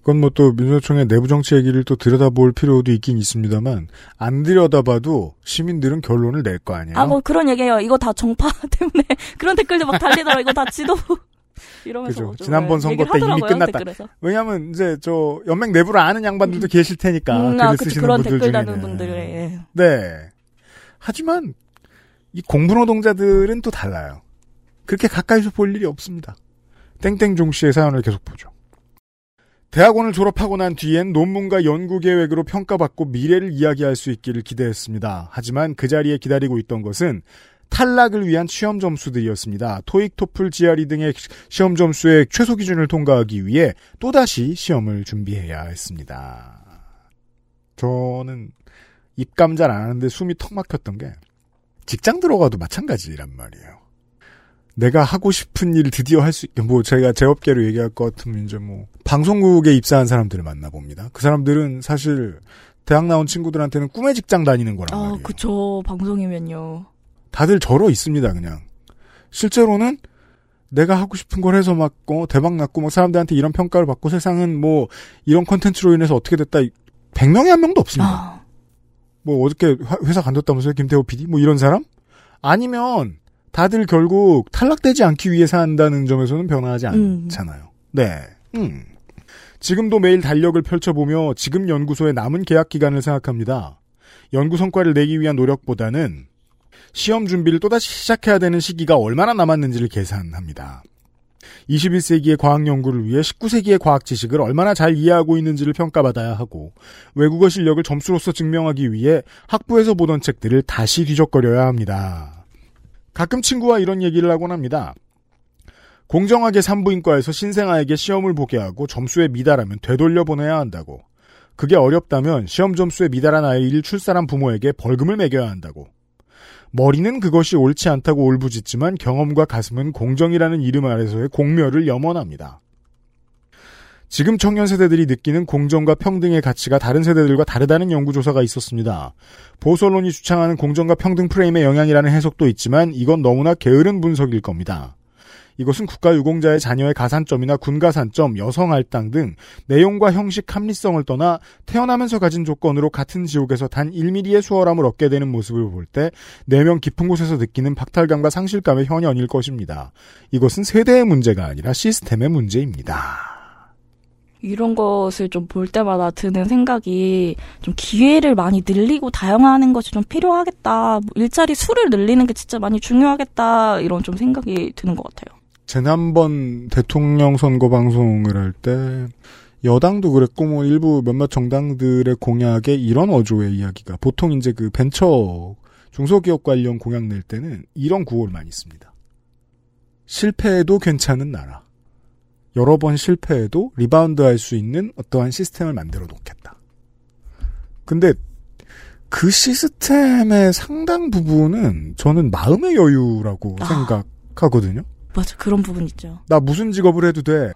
Speaker 2: 그건 뭐 또 민주노총의 내부 정치 얘기를 또 들여다볼 필요도 있긴 있습니다만 안 들여다봐도 시민들은 결론을 낼 거 아니에요.
Speaker 10: 아 뭐 그런 얘기예요. 이거 다 정파 때문에 그런 댓글들 막 달리더라. 이거 다 지도부 이러면서
Speaker 2: 그죠.
Speaker 10: 좀,
Speaker 2: 지난번
Speaker 10: 네,
Speaker 2: 선거 때 이미 끝났다.
Speaker 10: 댓글에서.
Speaker 2: 왜냐하면 이제 저 연맹 내부를 아는 양반들도 계실 테니까
Speaker 10: 음,
Speaker 2: 글을
Speaker 10: 아, 그쵸.
Speaker 2: 쓰시는
Speaker 10: 그런
Speaker 2: 분들
Speaker 10: 댓글. 다는 분들 예.
Speaker 2: 네. 하지만 이 공부노동자들은 또 달라요. 그렇게 가까이서 볼 일이 없습니다. 땡땡종 씨의 사연을 계속 보죠. 대학원을 졸업하고 난 뒤엔 논문과 연구 계획으로 평가받고 미래를 이야기할 수 있기를 기대했습니다. 하지만 그 자리에 기다리고 있던 것은 탈락을 위한 시험 점수들이었습니다. 토익, 토플, GRE 등의 시험 점수의 최소 기준을 통과하기 위해 또다시 시험을 준비해야 했습니다. 저는 입감 잘 안 하는데 숨이 턱 막혔던 게 직장 들어가도 마찬가지란 말이에요. 내가 하고 싶은 일을 드디어 할 수, 있, 뭐, 제가 제 업계로 얘기할 것 같으면 이제 뭐, 방송국에 입사한 사람들을 만나봅니다. 그 사람들은 사실, 대학 나온 친구들한테는 꿈의 직장 다니는 거란
Speaker 10: 아,
Speaker 2: 말이에요.
Speaker 10: 그쵸. 방송이면요.
Speaker 2: 다들 절어 있습니다, 그냥. 실제로는 내가 하고 싶은 걸 해서 막, 어, 대박 났고, 뭐, 사람들한테 이런 평가를 받고 세상은 뭐, 이런 컨텐츠로 인해서 어떻게 됐다, 100명에 한 명도 없습니다.
Speaker 10: 아,
Speaker 2: 뭐, 어저께 화- 회사 간뒀다면서요, 김태호 PD? 뭐, 이런 사람? 아니면, 다들 결국 탈락되지 않기 위해 산다는 점에서는 변화하지
Speaker 10: 음.
Speaker 2: 않잖아요. 네. 음. 지금도 매일 달력을 펼쳐보며 지금 연구소의 남은 계약 기간을 생각합니다. 연구 성과를 내기 위한 노력보다는 시험 준비를 또다시 시작해야 되는 시기가 얼마나 남았는지를 계산합니다. 21세기의 과학 연구를 위해 19세기의 과학 지식을 얼마나 잘 이해하고 있는지를 평가받아야 하고 외국어 실력을 점수로서 증명하기 위해 학부에서 보던 책들을 다시 뒤적거려야 합니다. 가끔 친구와 이런 얘기를 하곤 합니다. 공정하게 산부인과에서 신생아에게 시험을 보게 하고 점수에 미달하면 되돌려 보내야 한다고. 그게 어렵다면 시험 점수에 미달한 아이를 출산한 부모에게 벌금을 매겨야 한다고. 머리는 그것이 옳지 않다고 울부짖지만 경험과 가슴은 공정이라는 이름 아래서의 공멸을 염원합니다. 지금 청년 세대들이 느끼는 공정과 평등의 가치가 다른 세대들과 다르다는 연구조사가 있었습니다. 보수언론이 주창하는 공정과 평등 프레임의 영향이라는 해석도 있지만 이건 너무나 게으른 분석일 겁니다. 이것은 국가유공자의 자녀의 가산점이나 군가산점, 여성할당 등 내용과 형식 합리성을 떠나 태어나면서 가진 조건으로 같은 지옥에서 단 1mm의 수월함을 얻게 되는 모습을 볼 때 내면 깊은 곳에서 느끼는 박탈감과 상실감의 현현일 것입니다. 이것은 세대의 문제가 아니라 시스템의 문제입니다.
Speaker 10: 이런 것을 좀 볼 때마다 드는 생각이 좀 기회를 많이 늘리고 다양화하는 것이 좀 필요하겠다. 뭐 일자리 수를 늘리는 게 진짜 많이 중요하겠다. 이런 좀 생각이 드는 것 같아요.
Speaker 2: 지난번 대통령 선거 방송을 할 때 여당도 그랬고 뭐 일부 몇몇 정당들의 공약에 이런 어조의 이야기가 보통 이제 그 벤처 중소기업 관련 공약 낼 때는 이런 구호를 많이 씁니다. 실패해도 괜찮은 나라. 여러 번 실패해도 리바운드 할 수 있는 어떠한 시스템을 만들어 놓겠다. 근데 그 시스템의 상당 부분은 저는 마음의 여유라고 아. 생각하거든요.
Speaker 10: 맞아, 그런 부분 있죠.
Speaker 2: 나 무슨 직업을 해도 돼.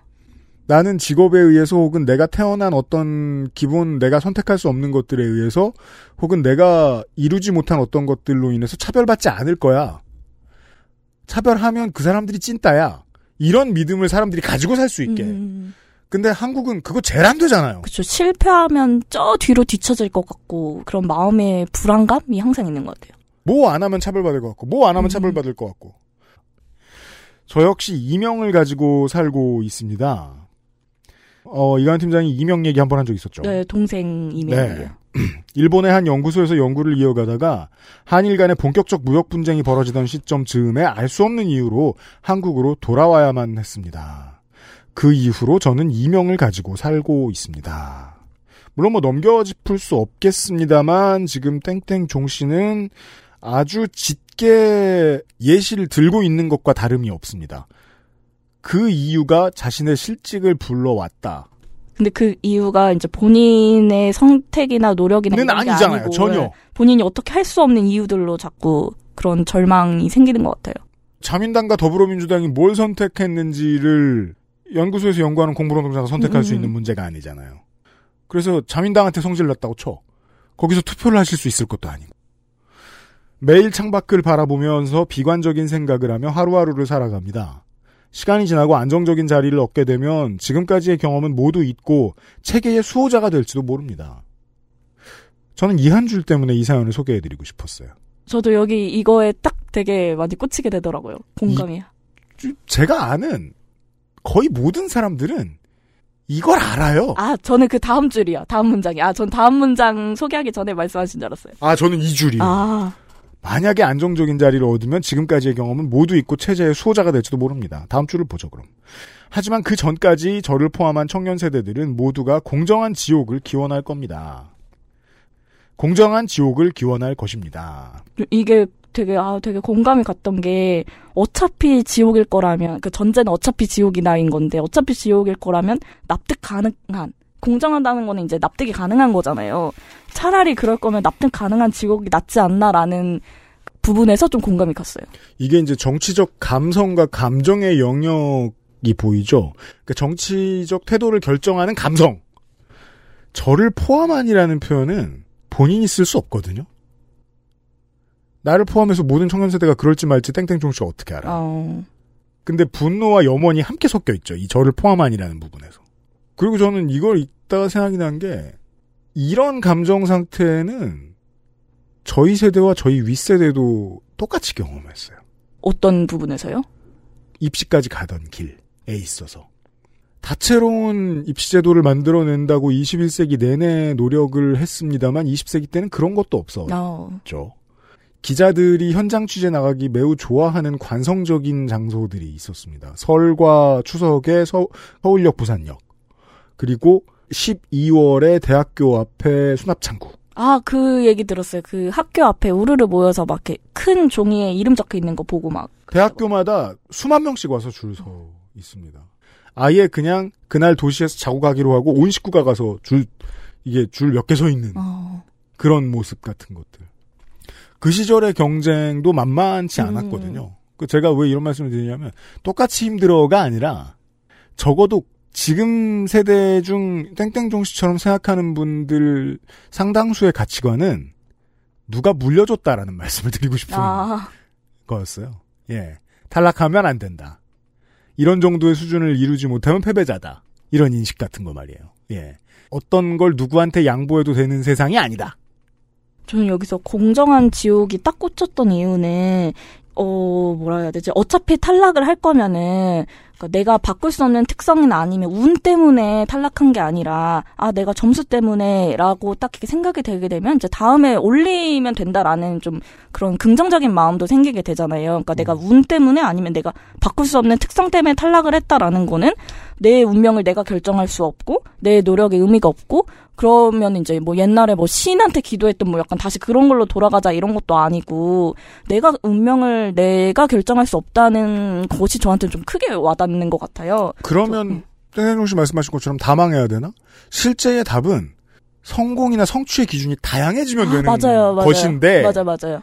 Speaker 2: 나는 직업에 의해서 혹은 내가 태어난 어떤 기본 내가 선택할 수 없는 것들에 의해서 혹은 내가 이루지 못한 어떤 것들로 인해서 차별받지 않을 거야. 차별하면 그 사람들이 찐따야. 이런 믿음을 사람들이 가지고 살 수 있게. 음. 근데 한국은 그거 제일 안 되잖아요.
Speaker 10: 그렇죠. 실패하면 저 뒤로 뒤쳐질 것 같고 그런 마음의 불안감이 항상 있는 것 같아요.
Speaker 2: 뭐 안 하면 차별받을 것 같고 뭐 안 하면 음. 차별받을 것 같고. 저 역시 이명을 가지고 살고 있습니다. 어, 이관 팀장이 이명 얘기 한 번 한 적 있었죠.
Speaker 10: 네, 동생 이명이요. 네.
Speaker 2: 일본의 한 연구소에서 연구를 이어가다가 한일 간의 본격적 무역 분쟁이 벌어지던 시점 즈음에 알 수 없는 이유로 한국으로 돌아와야만 했습니다. 그 이후로 저는 이명을 가지고 살고 있습니다. 물론 뭐 넘겨짚을 수 없겠습니다만 지금 땡땡 종 씨는 아주 짙게 예시를 들고 있는 것과 다름이 없습니다. 그 이유가 자신의 실직을 불러왔다.
Speaker 10: 근데 그 이유가 이제 본인의 선택이나 노력이나
Speaker 2: 이런 게 아니잖아요. 아니고 전혀.
Speaker 10: 본인이 어떻게 할 수 없는 이유들로 자꾸 그런 절망이 생기는 것 같아요.
Speaker 2: 자민당과 더불어민주당이 뭘 선택했는지를 연구소에서 연구하는 공부노동자가 선택할 음. 수 있는 문제가 아니잖아요. 그래서 자민당한테 성질 났다고 쳐. 거기서 투표를 하실 수 있을 것도 아니고. 매일 창밖을 바라보면서 비관적인 생각을 하며 하루하루를 살아갑니다. 시간이 지나고 안정적인 자리를 얻게 되면 지금까지의 경험은 모두 잊고 체계의 수호자가 될지도 모릅니다. 저는 이한줄 때문에 이 사연을 소개해드리고 싶었어요.
Speaker 10: 저도 여기 이거에 딱 되게 많이 꽂히게 되더라고요. 공감이.
Speaker 2: 이, 제가 아는 거의 모든 사람들은 이걸 알아요.
Speaker 10: 아, 저는 그 다음 줄이요. 다음 문장이. 아, 전 다음 문장 소개하기 전에 말씀하신 줄 알았어요.
Speaker 2: 아, 저는 이 줄이요. 아. 만약에 안정적인 자리를 얻으면 지금까지의 경험은 모두 있고 체제의 수호자가 될지도 모릅니다. 다음 주를 보죠, 그럼. 하지만 그 전까지 저를 포함한 청년 세대들은 모두가 공정한 지옥을 기원할 겁니다. 공정한 지옥을 기원할 것입니다.
Speaker 10: 이게 되게 아 되게 공감이 갔던 게 어차피 지옥일 거라면 그 전제는 어차피 지옥이 나인 건데 어차피 지옥일 거라면 납득 가능한 공정하다는 거는 이제 납득이 가능한 거잖아요. 차라리 그럴 거면 납득 가능한 지옥이 낫지 않나라는 부분에서 좀 공감이 갔어요.
Speaker 2: 이게 이제 정치적 감성과 감정의 영역이 보이죠. 그러니까 정치적 태도를 결정하는 감성. 저를 포함한이라는 표현은 본인이 쓸 수 없거든요. 나를 포함해서 모든 청년 세대가 그럴지 말지 땡땡 종 씨 어떻게 알아? 어... 근데 분노와 염원이 함께 섞여 있죠. 이 저를 포함한이라는 부분에서. 그리고 저는 이걸 읽다가 생각이 난 게 이런 감정 상태는 저희 세대와 저희 윗세대도 똑같이 경험했어요.
Speaker 10: 어떤 부분에서요?
Speaker 2: 입시까지 가던 길에 있어서. 다채로운 입시제도를 만들어낸다고 21세기 내내 노력을 했습니다만 20세기 때는 그런 것도 없었죠.
Speaker 10: 어.
Speaker 2: 기자들이 현장 취재 나가기 매우 좋아하는 관성적인 장소들이 있었습니다. 설과 추석의 서, 서울역 부산역 그리고 12월에 대학교 앞에 수납창구
Speaker 10: 아, 그 얘기 들었어요. 그 학교 앞에 우르르 모여서 막 이렇게 큰 종이에 이름 적혀 있는 거 보고 막.
Speaker 2: 대학교마다 수만 명씩 와서 줄 서 있습니다. 아예 그냥 그날 도시에서 자고 가기로 하고 온 식구가 가서 줄 이게 줄 몇 개 서 있는
Speaker 10: 어.
Speaker 2: 그런 모습 같은 것들. 그 시절의 경쟁도 만만치
Speaker 10: 음.
Speaker 2: 않았거든요. 그 제가 왜 이런 말씀을 드리냐면 똑같이 힘들어가 아니라 적어도 지금 세대 중 땡땡종 씨처럼 생각하는 분들 상당수의 가치관은 누가 물려줬다라는 말씀을 드리고 싶은
Speaker 10: 아,
Speaker 2: 거였어요. 예. 탈락하면 안 된다. 이런 정도의 수준을 이루지 못하면 패배자다. 이런 인식 같은 거 말이에요. 예. 어떤 걸 누구한테 양보해도 되는 세상이 아니다.
Speaker 10: 저는 여기서 공정한 지옥이 딱 꽂혔던 이유는 어 뭐라 해야 되지? 어차피 탈락을 할 거면은 그러니까 내가 바꿀 수 없는 특성이나 아니면 운 때문에 탈락한 게 아니라 아 내가 점수 때문에라고 딱 이렇게 생각이 되게 되면 이제 다음에 올리면 된다라는 좀 그런 긍정적인 마음도 생기게 되잖아요. 그러니까 내가 운 때문에 아니면 내가 바꿀 수 없는 특성 때문에 탈락을 했다라는 거는 내 운명을 내가 결정할 수 없고 내 노력에 의미가 없고 그러면 이제 뭐 옛날에 뭐 시인한테 기도했던 뭐 약간 다시 그런 걸로 돌아가자 이런 것도 아니고 내가 운명을 내가 결정할 수 없다는 것이 저한테 좀 크게 와닿 는 것 같아요.
Speaker 2: 그러면 땡땡종 씨 말씀하신 것처럼 다 망해야 되나? 실제의 답은 성공이나 성취의 기준이 다양해지면 되는
Speaker 10: 맞아요, 맞아요.
Speaker 2: 것인데
Speaker 10: 맞아 맞아요.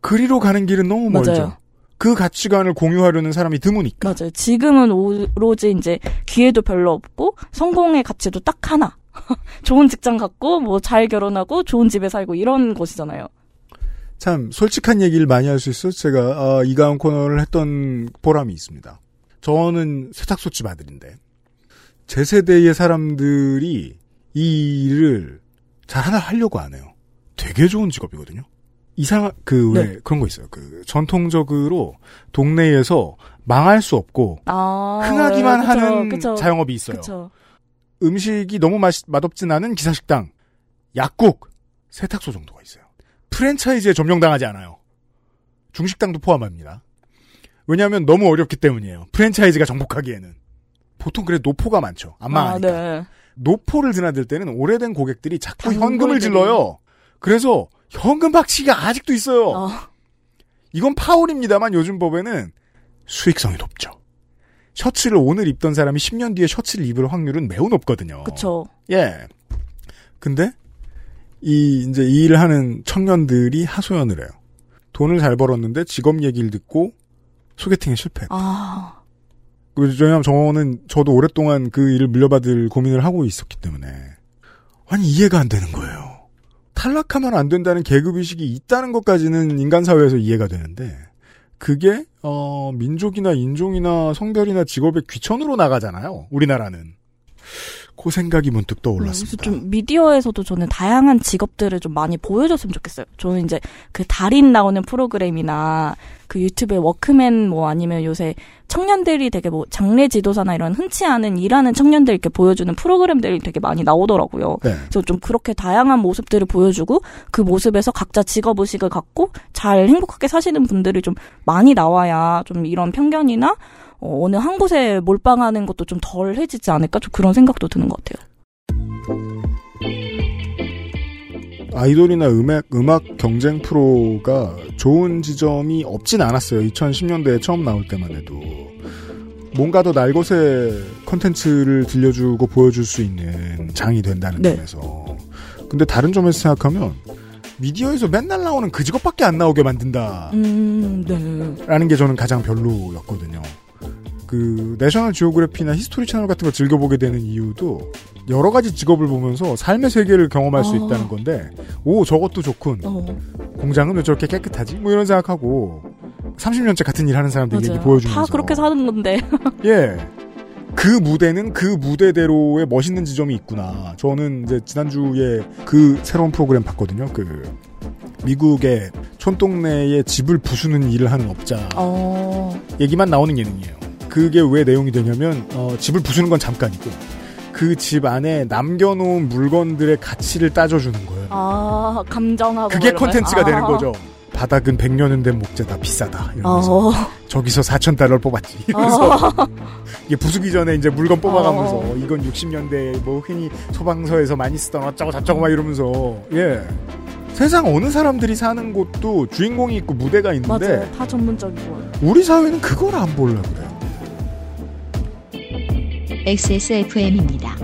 Speaker 2: 그리로 가는 길은 너무 멀죠.
Speaker 10: 맞아요.
Speaker 2: 그 가치관을 공유하려는 사람이 드무니까.
Speaker 10: 맞아요. 지금은 오로지 이제 기회도 별로 없고 성공의 가치도 딱 하나. 좋은 직장 갖고 뭐 잘 결혼하고 좋은 집에 살고 이런 것이잖아요.
Speaker 2: 참 솔직한 얘기를 많이 할 수 있어. 제가 아, 이가은 코너를 했던 보람이 있습니다. 저는 세탁소집 아들인데 제 세대의 사람들이 이 일을 잘 하나 하려고 안 해요. 되게 좋은 직업이거든요. 이상 그왜
Speaker 10: 네.
Speaker 2: 그런 거 있어요. 그 전통적으로 동네에서 망할 수 없고
Speaker 10: 아,
Speaker 2: 흥하기만
Speaker 10: 그쵸,
Speaker 2: 하는
Speaker 10: 그쵸.
Speaker 2: 자영업이 있어요.
Speaker 10: 그쵸.
Speaker 2: 음식이 너무 맛 맛없진 않은 기사식당, 약국, 세탁소 정도가 있어요. 프랜차이즈에 점령당하지 않아요. 중식당도 포함합니다. 왜냐하면 너무 어렵기 때문이에요. 프랜차이즈가 정복하기에는. 보통 그래 노포가 많죠. 안 망하니까.
Speaker 10: 아, 네.
Speaker 2: 노포를 드나들 때는 오래된 고객들이 자꾸. 현금을 질러요. 그래서 현금 박치기가 아직도 있어요.
Speaker 10: 어,
Speaker 2: 이건 파울입니다만 요즘 법에는 수익성이 높죠. 셔츠를 오늘 입던 사람이 10년 뒤에 셔츠를 입을 확률은 매우 높거든요.
Speaker 10: 그쵸.
Speaker 2: 예. 근데 이 이제 이 일을 하는 청년들이 하소연을 해요. 돈을 잘 벌었는데 직업 얘기를 듣고 소개팅에 실패했다.
Speaker 10: 아,
Speaker 2: 왜냐하면 저는 저도 오랫동안 그 일을 물려받을 고민을 하고 있었기 때문에 아니 이해가 안 되는 거예요. 탈락하면 안 된다는 계급 의식이 있다는 것까지는 인간 사회에서 이해가 되는데 그게 어 민족이나 인종이나 성별이나 직업의 귀천으로 나가잖아요. 우리나라는 그 생각이 문득
Speaker 10: 그래서
Speaker 2: 떠올랐습니다.
Speaker 10: 좀 미디어에서도 저는 다양한 직업들을 좀 많이 보여줬으면 좋겠어요. 저는 이제 그 달인 나오는 프로그램이나 그 유튜브에 워크맨 뭐 아니면 요새 청년들이 되게 뭐 장례 지도사나 이런 흔치 않은 일하는 청년들 이렇게 보여주는 프로그램들이 되게 많이 나오더라고요.
Speaker 2: 네.
Speaker 10: 그래서 좀 그렇게 다양한 모습들을 보여주고 그 모습에서 각자 직업 의식을 갖고 잘 행복하게 사시는 분들이 좀 많이 나와야 좀 이런 편견이나 어, 어느 한 곳에 몰빵하는 것도 좀 덜해지지 않을까 좀 그런 생각도 드는 것 같아요.
Speaker 2: 아이돌이나 음악, 음악 경쟁 프로가 좋은 지점이 없진 않았어요. 2010년대에 처음 나올 때만 해도. 뭔가 더 날것의 컨텐츠를 들려주고 보여줄 수 있는 장이 된다는
Speaker 10: 네.
Speaker 2: 점에서. 근데 다른 점에서 생각하면 미디어에서 맨날 나오는 그 직업밖에 안 나오게 만든다.
Speaker 10: 음, 네.
Speaker 2: 라는 게 저는 가장 별로였거든요. 그 내셔널 지오그래픽이나 히스토리 채널 같은 거 즐겨보게 되는 이유도 여러 가지 직업을 보면서 삶의 세계를 경험할 수
Speaker 10: 아.
Speaker 2: 있다는 건데 오 저것도 좋군
Speaker 10: 어,
Speaker 2: 공장은 왜 저렇게 깨끗하지 뭐 이런 생각하고 30년째 같은 일 하는 사람들 얘기
Speaker 10: 맞아요.
Speaker 2: 보여주면서
Speaker 10: 다 그렇게 사는 건데.
Speaker 2: 예. 그 무대는 그 무대대로의 멋있는 지점이 있구나. 저는 이제 지난주에 그 새로운 프로그램 봤거든요. 그 미국의 촌동네에 집을 부수는 일을 하는 업자
Speaker 10: 어,
Speaker 2: 얘기만 나오는 예능이에요. 그게 왜 내용이 되냐면 어, 집을 부수는 건 잠깐이고 그 집 안에 남겨놓은 물건들의 가치를 따져주는 거예요.
Speaker 10: 아 감정하고
Speaker 2: 그게 콘텐츠가
Speaker 10: 거요?
Speaker 2: 되는
Speaker 10: 아.
Speaker 2: 거죠. 바닥은 100년은 된 목재다 비싸다 이러면서
Speaker 10: 어.
Speaker 2: 저기서 4천 달러를 뽑았지 이러면서
Speaker 10: 어.
Speaker 2: 이게 부수기 전에 이제 물건 뽑아가면서
Speaker 10: 어.
Speaker 2: 이건 60년대 뭐 흔히 소방서에서 많이 쓰던 어쩌고 저쩌고 막 이러면서 예 세상 어느 사람들이 사는 곳도 주인공이 있고 무대가 있는데
Speaker 10: 맞아요. 다 전문적이고.
Speaker 2: 우리 사회는 그걸 안 보려 그래요.
Speaker 1: XSFM입니다.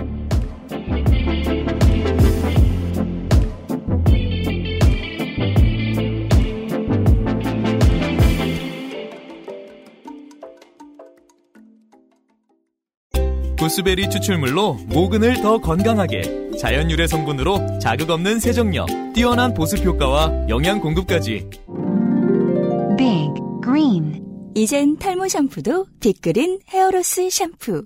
Speaker 11: 구스베리 추출물로 모근을 더 건강하게 자연 유래 성분으로 자극 없는 세정력, 뛰어난 보습 효과와 영양 공급까지
Speaker 12: Big Green
Speaker 7: 이젠 탈모 샴푸도 빅그린 헤어로스 샴푸.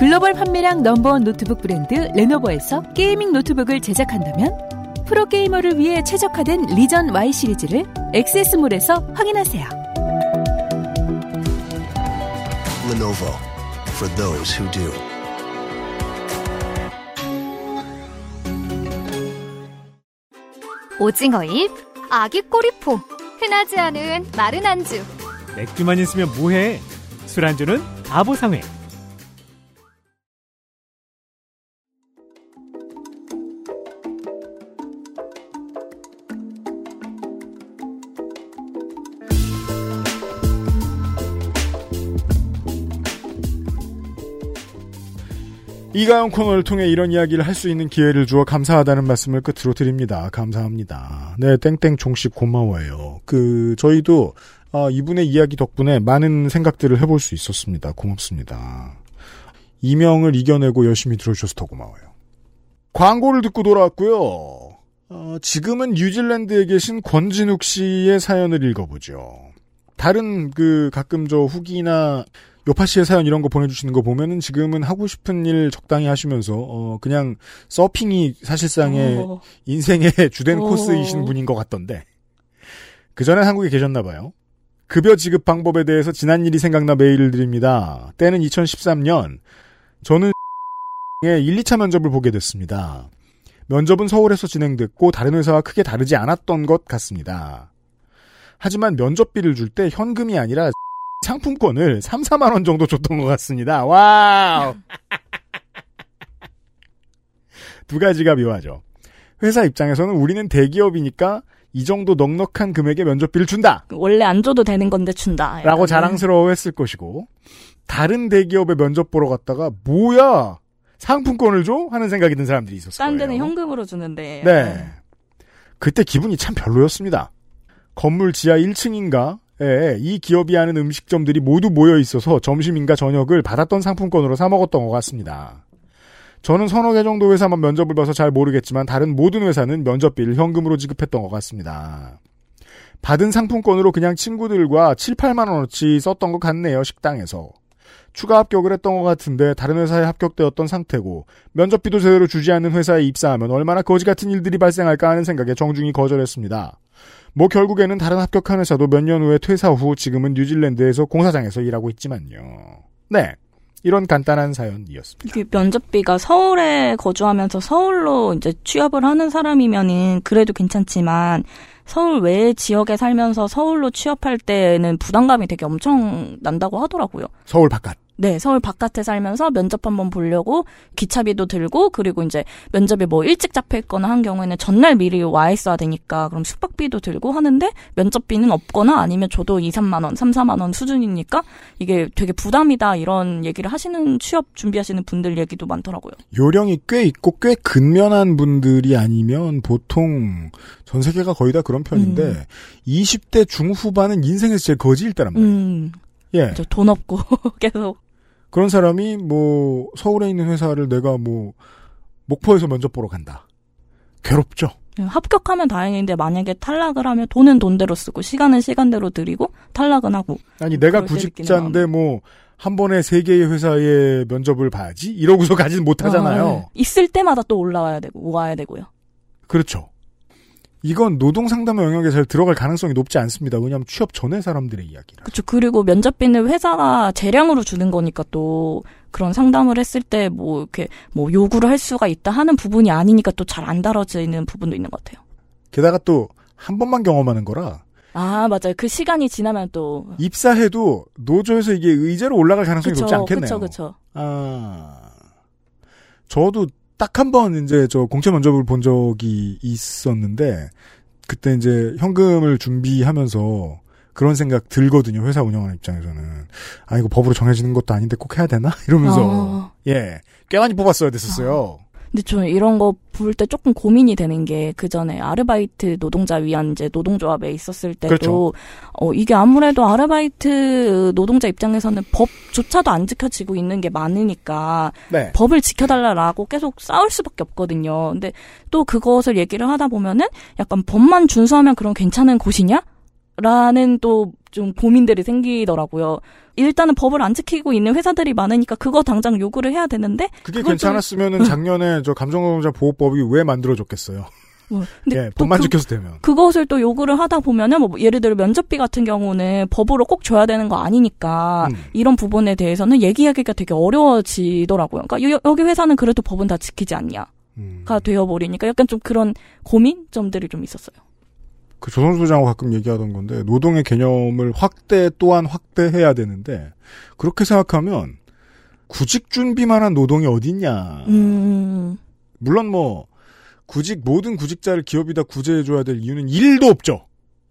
Speaker 7: 글로벌 판매량 넘버원 노트북 브랜드 레노버에서 게이밍 노트북을 제작한다면 프로게이머를 위해 최적화된 리전 Y 시리즈를 XS몰에서 확인하세요.
Speaker 8: Lenovo for those who do.
Speaker 4: 오징어잎, 아기 꼬리포, 흔하지 않은 마른 안주.
Speaker 13: 맥주만 있으면 뭐해? 술안주는 아보상회.
Speaker 2: 이가영 코너를 통해 이런 이야기를 할 수 있는 기회를 주어 감사하다는 말씀을 끝으로 드립니다. 감사합니다. 네, 땡땡 종식 고마워요. 그 저희도 아, 이분의 이야기 덕분에 많은 생각들을 해볼 수 있었습니다. 고맙습니다. 이명을 이겨내고 열심히 들어주셔서 더 고마워요. 광고를 듣고 돌아왔고요. 어, 지금은 뉴질랜드에 계신 권진욱 씨의 사연을 읽어보죠. 다른 그 가끔 저 후기나 요파 씨의 사연 이런 거 보내주시는 거 보면은 지금은 하고 싶은 일 적당히 하시면서 어 그냥 서핑이 사실상의
Speaker 10: 어.
Speaker 2: 인생의 주된
Speaker 10: 어.
Speaker 2: 코스이신 분인 것 같던데 그 전에 한국에 계셨나 봐요. 급여 지급 방법에 대해서 지난 일이 생각나 메일을 드립니다. 때는 2013년 저는 의 1, 2차 면접을 보게 됐습니다. 면접은 서울에서 진행됐고 다른 회사와 크게 다르지 않았던 것 같습니다. 하지만 면접비를 줄 때 현금이 아니라 상품권을 3, 4만 원 정도 줬던 것 같습니다. 와우! 두 가지가 묘하죠. 회사 입장에서는 우리는 대기업이니까 이 정도 넉넉한 금액의 면접비를 준다!
Speaker 10: 원래 안 줘도 되는 건데 준다.
Speaker 2: 라고
Speaker 10: 약간.
Speaker 2: 자랑스러워했을 것이고 다른 대기업에 면접 보러 갔다가 뭐야 상품권을 줘 하는 생각이 든 사람들이 있었어요.
Speaker 10: 딴 데는 현금으로 주는데.
Speaker 2: 네. 그때 기분이 참 별로였습니다. 건물 지하 1층인가 에이 기업이 하는 음식점들이 모두 모여 있어서 점심인가 저녁을 받았던 상품권으로 사 먹었던 것 같습니다. 저는 서너 개 정도 회사만 면접을 봐서 잘 모르겠지만 다른 모든 회사는 면접비를 현금으로 지급했던 것 같습니다. 받은 상품권으로 그냥 친구들과 7, 8만 원어치 썼던 것 같네요, 식당에서. 추가 합격을 했던 것 같은데 다른 회사에 합격되었던 상태고 면접비도 제대로 주지 않는 회사에 입사하면 얼마나 거지 같은 일들이 발생할까 하는 생각에 정중히 거절했습니다. 뭐 결국에는 다른 합격한 회사도 몇 년 후에 퇴사 후 지금은 뉴질랜드에서 공사장에서 일하고 있지만요. 네. 이런 간단한 사연이었습니다.
Speaker 10: 이게 면접비가 서울에 거주하면서 서울로 이제 취업을 하는 사람이면은 그래도 괜찮지만 서울 외 지역에 살면서 서울로 취업할 때는 부담감이 되게 엄청 난다고 하더라고요.
Speaker 2: 서울 바깥.
Speaker 10: 네, 서울 바깥에 살면서 면접 한번 보려고 기차비도 들고 그리고 이제 면접이 뭐 일찍 잡혀 있거나 한 경우에는 전날 미리 와 있어야 되니까 그럼 숙박비도 들고 하는데 면접비는 없거나 아니면 저도 2, 3만 원, 3, 4만 원 수준이니까 이게 되게 부담이다 이런 얘기를 하시는 취업 준비하시는 분들 얘기도 많더라고요.
Speaker 2: 요령이 꽤 있고 꽤 근면한 분들이 아니면 보통 전 세계가 거의 다 그런 편인데
Speaker 10: 음.
Speaker 2: 20대 중후반은 인생에서 제일 거지일 때란 말이에요.
Speaker 10: 음.
Speaker 2: 예.
Speaker 10: 저돈 없고 계속
Speaker 2: 그런 사람이 뭐 서울에 있는 회사를 내가 뭐 목포에서 면접 보러 간다. 괴롭죠.
Speaker 10: 합격하면 다행인데 만약에 탈락을 하면 돈은 돈대로 쓰고 시간은 시간대로 들이고 탈락은 하고
Speaker 2: 아니 내가 구직자인데 뭐 한 번에 세 개의 회사의 면접을 봐야지 이러고서 가지는 못하잖아요.
Speaker 10: 아, 네. 있을 때마다 또 올라와야 되고 와야 되고요.
Speaker 2: 그렇죠. 이건 노동 상담의 영역에 잘 들어갈 가능성이 높지 않습니다. 왜냐하면 취업 전에 사람들의 이야기라.
Speaker 10: 그렇죠. 그리고 면접비는 회사가 재량으로 주는 거니까 또 그런 상담을 했을 때 뭐 이렇게 뭐 요구를 할 수가 있다 하는 부분이 아니니까 또 잘 안 다뤄지는 부분도 있는 것 같아요.
Speaker 2: 게다가 또 한 번만 경험하는 거라
Speaker 10: 아 맞아요. 그 시간이 지나면 또
Speaker 2: 입사해도 노조에서 이게 의제로 올라갈 가능성이
Speaker 10: 그쵸,
Speaker 2: 높지 않겠네요.
Speaker 10: 그쵸, 그쵸.
Speaker 2: 아, 저도 딱 한 번 이제 저 공채 면접을 본 적이 있었는데 그때 이제 현금을 준비하면서 그런 생각 들거든요. 회사 운영하는 입장에서는 아 이거 법으로 정해지는 것도 아닌데 꼭 해야 되나 이러면서
Speaker 10: 아.
Speaker 2: 예꽤 많이 뽑았어야 됐었어요.
Speaker 10: 근데 저는 이런 거 볼 때 조금 고민이 되는 게 그 전에 아르바이트 노동자 위한 이제 노동조합에 있었을 때도
Speaker 2: 그렇죠.
Speaker 10: 어 이게 아무래도 아르바이트 노동자 입장에서는 법조차도 안 지켜지고 있는 게 많으니까
Speaker 2: 네.
Speaker 10: 법을 지켜달라라고 계속 싸울 수밖에 없거든요. 근데 또 그것을 얘기를 하다 보면은 약간 법만 준수하면 그럼 괜찮은 곳이냐? 라는 또 좀 고민들이 생기더라고요. 일단은 법을 안 지키고 있는 회사들이 많으니까 그거 당장 요구를 해야 되는데
Speaker 2: 그게
Speaker 10: 그걸 또-
Speaker 2: 괜찮았으면 은 작년에 저 감정노동자 보호법이 왜 만들어졌겠어요.
Speaker 10: 뭐, 근데
Speaker 2: 예,
Speaker 10: 또
Speaker 2: 법만
Speaker 10: 그-
Speaker 2: 지켜서 되면.
Speaker 10: 그것을 또 요구를 하다 보면은 뭐 예를 들어 면접비 같은 경우는 법으로 꼭 줘야 되는 거 아니니까
Speaker 2: 음.
Speaker 10: 이런 부분에 대해서는 얘기하기가 되게 어려워지더라고요. 그러니까 여, 여기 회사는 그래도 법은 다 지키지 않냐가
Speaker 2: 음.
Speaker 10: 되어버리니까 약간 좀 그런 고민점들이 좀 있었어요.
Speaker 2: 그 조선수 소장하고 가끔 얘기하던 건데 노동의 개념을 확대 또한 확대해야 되는데 그렇게 생각하면 구직 준비만한 노동이 어딨냐.
Speaker 10: 음,
Speaker 2: 물론 뭐 구직 모든 구직자를 기업이 다 구제해 줘야 될 이유는 일도 없죠.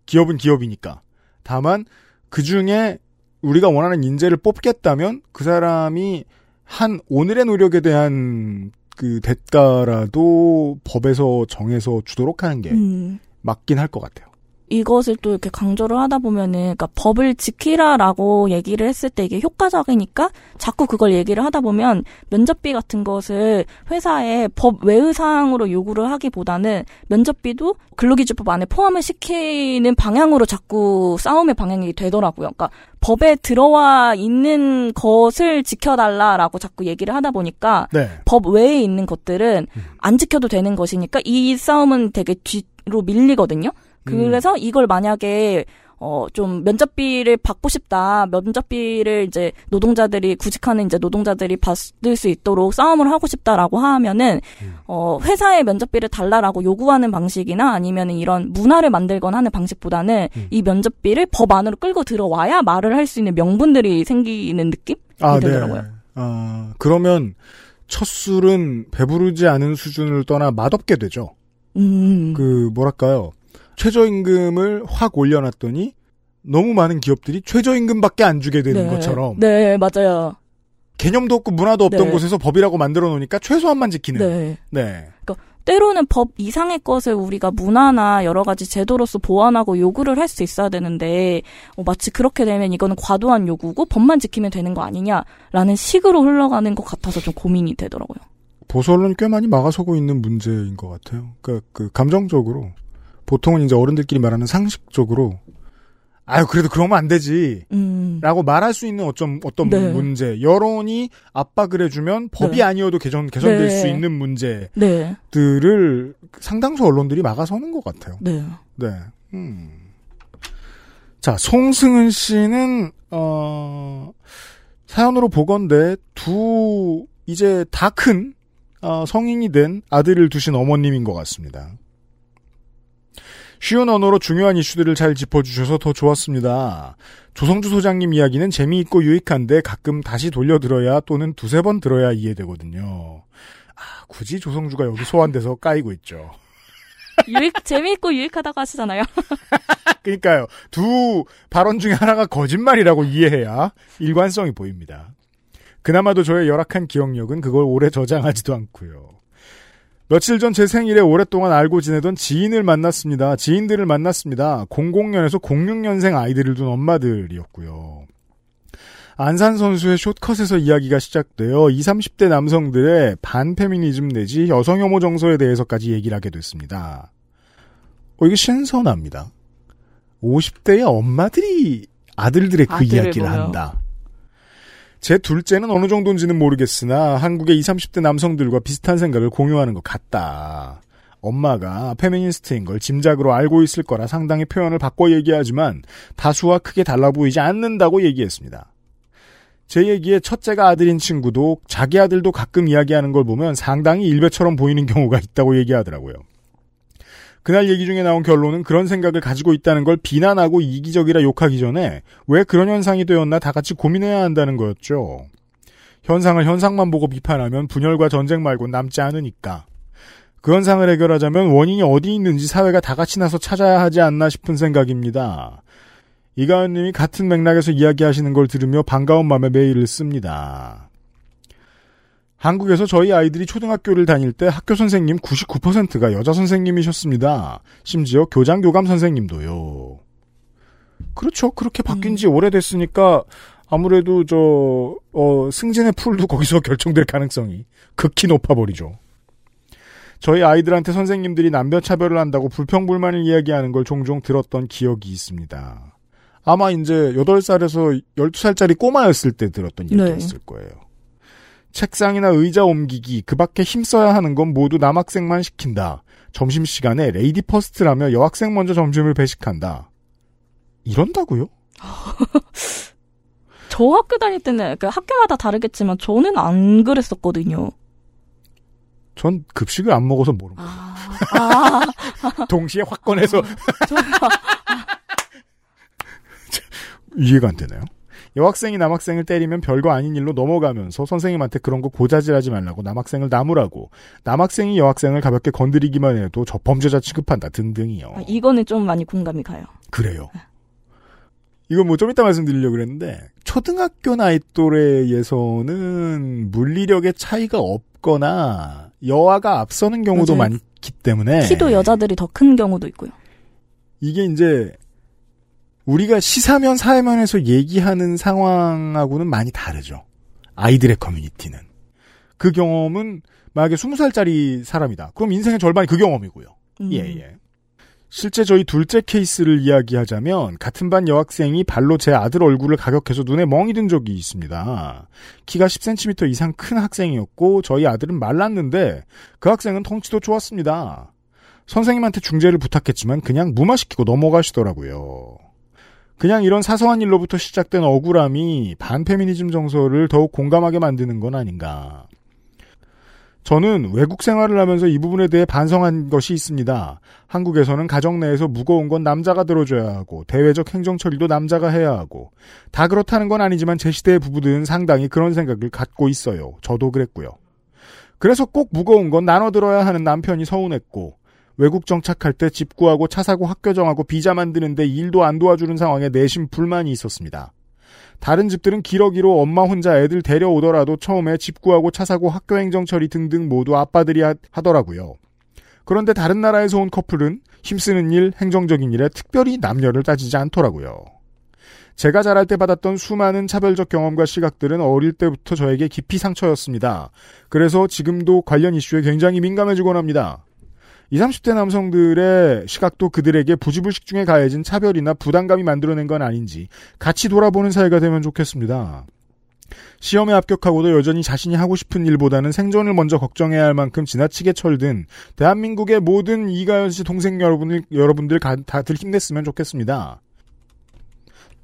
Speaker 2: 기업은 기업이니까. 다만 그 중에 우리가 원하는 인재를 뽑겠다면 그 사람이 한 오늘의 노력에 대한 그 대가라도 법에서 정해서 주도록 하는 게
Speaker 10: 음.
Speaker 2: 맞긴 할 것 같아요.
Speaker 10: 이것을 또 이렇게 강조를 하다 보면은, 그러니까 법을 지키라라고 얘기를 했을 때 이게 효과적이니까 자꾸 그걸 얘기를 하다 보면 면접비 같은 것을 회사에 법 외의 사항으로 요구를 하기보다는 면접비도 근로기준법 안에 포함을 시키는 방향으로 자꾸 싸움의 방향이 되더라고요. 그러니까 법에 들어와 있는 것을 지켜달라라고 자꾸 얘기를 하다 보니까
Speaker 2: 네.
Speaker 10: 법 외에 있는 것들은 안 지켜도 되는 것이니까 이 싸움은 되게 뒤 로 밀리거든요. 그래서 이걸 만약에 어 좀 면접비를 받고 싶다. 면접비를 이제 노동자들이 구직하는 이제 노동자들이 받을 수 있도록 싸움을 하고 싶다라고 하면은 어 회사에 면접비를 달라라고 요구하는 방식이나 아니면은 이런 문화를 만들거나 하는 방식보다는 이 면접비를 법 안으로 끌고 들어와야 말을 할 수 있는 명분들이 생기는 느낌이
Speaker 2: 아,
Speaker 10: 들더라고요.
Speaker 2: 네. 아, 그러면 첫 술은 배부르지 않은 수준을 떠나 맛없게 되죠.
Speaker 10: 음.
Speaker 2: 그 뭐랄까요? 최저임금을 확 올려놨더니 너무 많은 기업들이 최저임금밖에 안 주게 되는
Speaker 10: 네.
Speaker 2: 것처럼
Speaker 10: 네, 맞아요.
Speaker 2: 개념도 없고 문화도 없던
Speaker 10: 네.
Speaker 2: 곳에서 법이라고 만들어 놓으니까 최소한만 지키는.
Speaker 10: 네.
Speaker 2: 네.
Speaker 10: 그러니까 때로는 법 이상의 것을 우리가 문화나 여러 가지 제도로서 보완하고 요구를 할 수 있어야 되는데 어, 마치 그렇게 되면 이거는 과도한 요구고 법만 지키면 되는 거 아니냐라는 식으로 흘러가는 것 같아서 좀 고민이 되더라고요.
Speaker 2: 보수 언론이 꽤 많이 막아서고 있는 문제인 것 같아요. 그러니까 그 감정적으로 보통은 이제 어른들끼리 말하는 상식적으로 아유 그래도 그러면 안 되지.
Speaker 10: 음.
Speaker 2: 라고 말할 수 있는 어쩜 어떤
Speaker 10: 네.
Speaker 2: 문제 여론이 압박을 해주면 법이
Speaker 10: 네.
Speaker 2: 아니어도 개선 개선될
Speaker 10: 네.
Speaker 2: 수 있는 문제들을
Speaker 10: 네.
Speaker 2: 상당수 언론들이 막아서는 것 같아요.
Speaker 10: 네.
Speaker 2: 네. 음. 자 송승은 씨는 어 사연으로 보건대 두 이제 다 큰 어, 성인이 된 아들을 두신 어머님인 것 같습니다. 쉬운 언어로 중요한 이슈들을 잘 짚어주셔서 더 좋았습니다. 조성주 소장님 이야기는 재미있고 유익한데 가끔 다시 돌려 들어야 또는 두세 번 들어야 이해되거든요. 아, 굳이 조성주가 여기 소환돼서 까이고 있죠.
Speaker 10: 유익 재미있고 유익하다고 하시잖아요.
Speaker 2: 그러니까요. 두 발언 중에 하나가 거짓말이라고 이해해야 일관성이 보입니다. 그나마도 저의 열악한 기억력은 그걸 오래 저장하지도 않고요. 며칠 전 제 생일에 오랫동안 알고 지내던 지인을 만났습니다. 지인들을 만났습니다. 00년에서 06년생 아이들을 둔 엄마들이었고요. 안산 선수의 숏컷에서 이야기가 시작되어 20, 30대 남성들의 반페미니즘 내지 여성 혐오 정서에 대해서까지 얘기를 하게 됐습니다. 어, 이게 신선합니다. 50대의 엄마들이 아들들의 그 이야기를
Speaker 10: 보여.
Speaker 2: 한다. 제 둘째는 어느 정도인지는 모르겠으나 한국의 20, 30대 남성들과 비슷한 생각을 공유하는 것 같다. 엄마가 페미니스트인 걸 짐작으로 알고 있을 거라 상당히 표현을 바꿔 얘기하지만 다수와 크게 달라 보이지 않는다고 얘기했습니다. 제 얘기에 첫째가 아들인 친구도 자기 아들도 가끔 이야기하는 걸 보면 상당히 일배처럼 보이는 경우가 있다고 얘기하더라고요. 그날 얘기 중에 나온 결론은 그런 생각을 가지고 있다는 걸 비난하고 이기적이라 욕하기 전에 왜 그런 현상이 되었나 다 같이 고민해야 한다는 거였죠. 현상을 현상만 보고 비판하면 분열과 전쟁 말고 남지 않으니까. 그 현상을 해결하자면 원인이 어디 있는지 사회가 다 같이 나서 찾아야 하지 않나 싶은 생각입니다. 이가은님이 같은 맥락에서 이야기하시는 걸 들으며 반가운 마음에 메일을 씁니다. 한국에서 저희 아이들이 초등학교를 다닐 때 학교 선생님 99%가 여자 선생님이셨습니다. 심지어 교장 교감 선생님도요. 그렇죠. 그렇게 바뀐 지 오래됐으니까 아무래도 저 어, 승진의 풀도 거기서 결정될 가능성이 극히 높아 버리죠. 저희 아이들한테 선생님들이 남녀 차별을 한다고 불평불만을 이야기하는 걸 종종 들었던 기억이 있습니다. 아마 이제 8살에서 12살짜리 꼬마였을 때 들었던
Speaker 10: 네.
Speaker 2: 얘기였을 거예요. 책상이나 의자 옮기기, 그 밖에 힘써야 하는 건 모두 남학생만 시킨다. 점심시간에 lady first라며 여학생 먼저 점심을 배식한다. 이런다고요?
Speaker 10: 저 학교 다닐 때는 그 학교마다 다르겠지만 저는 안 그랬었거든요.
Speaker 2: 전 급식을 안 먹어서 모릅니다.
Speaker 10: 아,
Speaker 2: 동시에 확 꺼내서 이해가 안 되나요? 여학생이 남학생을 때리면 별거 아닌 일로 넘어가면서 선생님한테 그런 거 고자질하지 말라고 남학생을 나무라고 남학생이 여학생을 가볍게 건드리기만 해도 저 범죄자 취급한다 등등이요.
Speaker 10: 아, 이거는 좀 많이 공감이 가요.
Speaker 2: 그래요. 이건 뭐 좀 이따 말씀드리려고 그랬는데 초등학교 나이 또래에서는 물리력의 차이가 없거나 여아가 앞서는 경우도
Speaker 10: 맞아요.
Speaker 2: 많기 때문에
Speaker 10: 키도 여자들이 더 큰 경우도 있고요.
Speaker 2: 이게 이제 우리가 시사면 사회면에서 얘기하는 상황하고는 많이 다르죠. 아이들의 커뮤니티는. 그 경험은 만약에 20살짜리 사람이다. 그럼 인생의 절반이 그 경험이고요.
Speaker 10: 음.
Speaker 2: 예, 예. 실제 저희 둘째 케이스를 이야기하자면 같은 반 여학생이 발로 제 아들 얼굴을 가격해서 눈에 멍이 든 적이 있습니다. 키가 10cm 이상 큰 학생이었고 저희 아들은 말랐는데 그 학생은 덩치도 좋았습니다. 선생님한테 중재를 부탁했지만 그냥 무마시키고 넘어가시더라고요. 그냥 이런 사소한 일로부터 시작된 억울함이 반페미니즘 정서를 더욱 공감하게 만드는 건 아닌가. 저는 외국 생활을 하면서 이 부분에 대해 반성한 것이 있습니다. 한국에서는 가정 내에서 무거운 건 남자가 들어줘야 하고 대외적 행정 처리도 남자가 해야 하고 다 그렇다는 건 아니지만 제 시대의 부부들은 상당히 그런 생각을 갖고 있어요. 저도 그랬고요. 그래서 꼭 무거운 건 나눠 들어야 하는 남편이 서운했고 외국 정착할 때 집 구하고 차 사고 학교 정하고 비자 만드는데 일도 안 도와주는 상황에 내심 불만이 있었습니다. 다른 집들은 기러기로 엄마 혼자 애들 데려오더라도 처음에 집 구하고 차 사고 학교 행정 처리 등등 모두 아빠들이 하, 하더라고요. 그런데 다른 나라에서 온 커플은 힘쓰는 일, 행정적인 일에 특별히 남녀를 따지지 않더라고요. 제가 자랄 때 받았던 수많은 차별적 경험과 시각들은 어릴 때부터 저에게 깊이 상처였습니다. 그래서 지금도 관련 이슈에 굉장히 민감해지곤 합니다. 20, 30대 남성들의 시각도 그들에게 부지불식 중에 가해진 차별이나 부담감이 만들어낸 건 아닌지 같이 돌아보는 사회가 되면 좋겠습니다. 시험에 합격하고도 여전히 자신이 하고 싶은 일보다는 생존을 먼저 걱정해야 할 만큼 지나치게 철든 대한민국의 모든 이가연 씨 동생 여러분들, 여러분들 가- 다들 힘냈으면 좋겠습니다.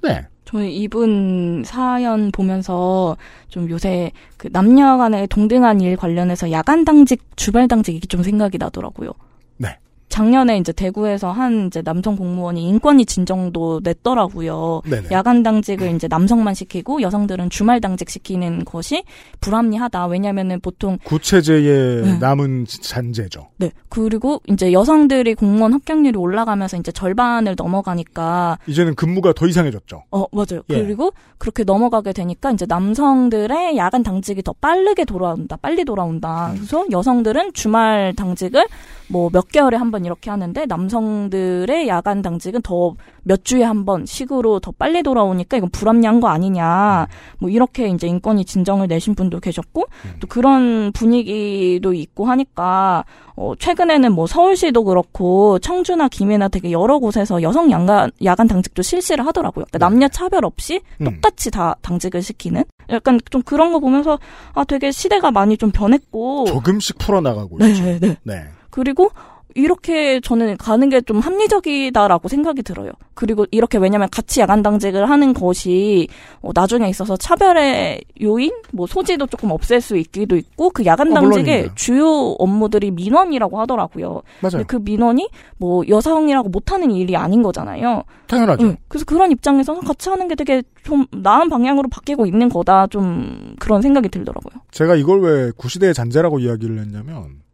Speaker 2: 네.
Speaker 10: 저희 이분 사연 보면서 좀 요새 그 남녀 간의 동등한 일 관련해서 야간 당직, 주말 당직 이게 좀 생각이 나더라고요.
Speaker 2: 네.
Speaker 10: 작년에 이제 대구에서 한 이제 남성 공무원이 인권위 진정도 냈더라고요.
Speaker 2: 네네.
Speaker 10: 야간 당직을 이제 남성만 시키고 여성들은 주말 당직 시키는 것이 불합리하다. 왜냐면은 보통
Speaker 2: 구체제의
Speaker 10: 네.
Speaker 2: 남은 잔재죠.
Speaker 10: 네. 그리고 이제 여성들이 공무원 합격률이 올라가면서 이제 절반을 넘어가니까
Speaker 2: 이제는 근무가 더 이상해졌죠.
Speaker 10: 어, 맞아요.
Speaker 2: 예.
Speaker 10: 그리고 그렇게 넘어가게 되니까 이제 남성들의 야간 당직이 더 빠르게 돌아온다. 빨리 돌아온다.
Speaker 2: 음.
Speaker 10: 그래서 여성들은 주말 당직을 뭐 몇 개월에 한 번 이렇게 하는데 남성들의 야간 당직은 더 몇 주에 한 번 식으로 더 빨리 돌아오니까 이건 불합리한 거 아니냐. 뭐 이렇게 이제 인권위 진정을 내신 분도 계셨고 또 그런 분위기도 있고 하니까 어 최근에는 뭐 서울시도 그렇고 청주나 김해나 되게 여러 곳에서 여성 야간 야간 당직도 실시를 하더라고요. 그러니까 남녀 차별 없이 똑같이 다 당직을 시키는 약간 좀 그런 거 보면서 아 되게 시대가 많이 좀 변했고
Speaker 2: 조금씩 풀어나가고
Speaker 10: 네,
Speaker 2: 있죠.
Speaker 10: 네.
Speaker 2: 네.
Speaker 10: 그리고 이렇게 저는 가는 게 좀 합리적이다라고 생각이 들어요. 그리고 이렇게 왜냐면 같이 야간 당직을 하는 것이 어, 나중에 있어서 차별의 요인, 뭐 소지도 조금 없앨 수 있기도 있고 그 야간
Speaker 2: 어,
Speaker 10: 당직의. 주요 업무들이 민원이라고 하더라고요.
Speaker 2: 맞아요.
Speaker 10: 그 민원이 뭐 여성이라고 못하는 일이 아닌 거잖아요.
Speaker 2: 당연하죠.
Speaker 10: 응. 그래서 그런 입장에서 같이 하는 게 되게 좀 나은 방향으로 바뀌고 있는 거다. 좀 그런 생각이 들더라고요.
Speaker 2: 제가 이걸 왜 구시대의 잔재라고 이야기를 했냐면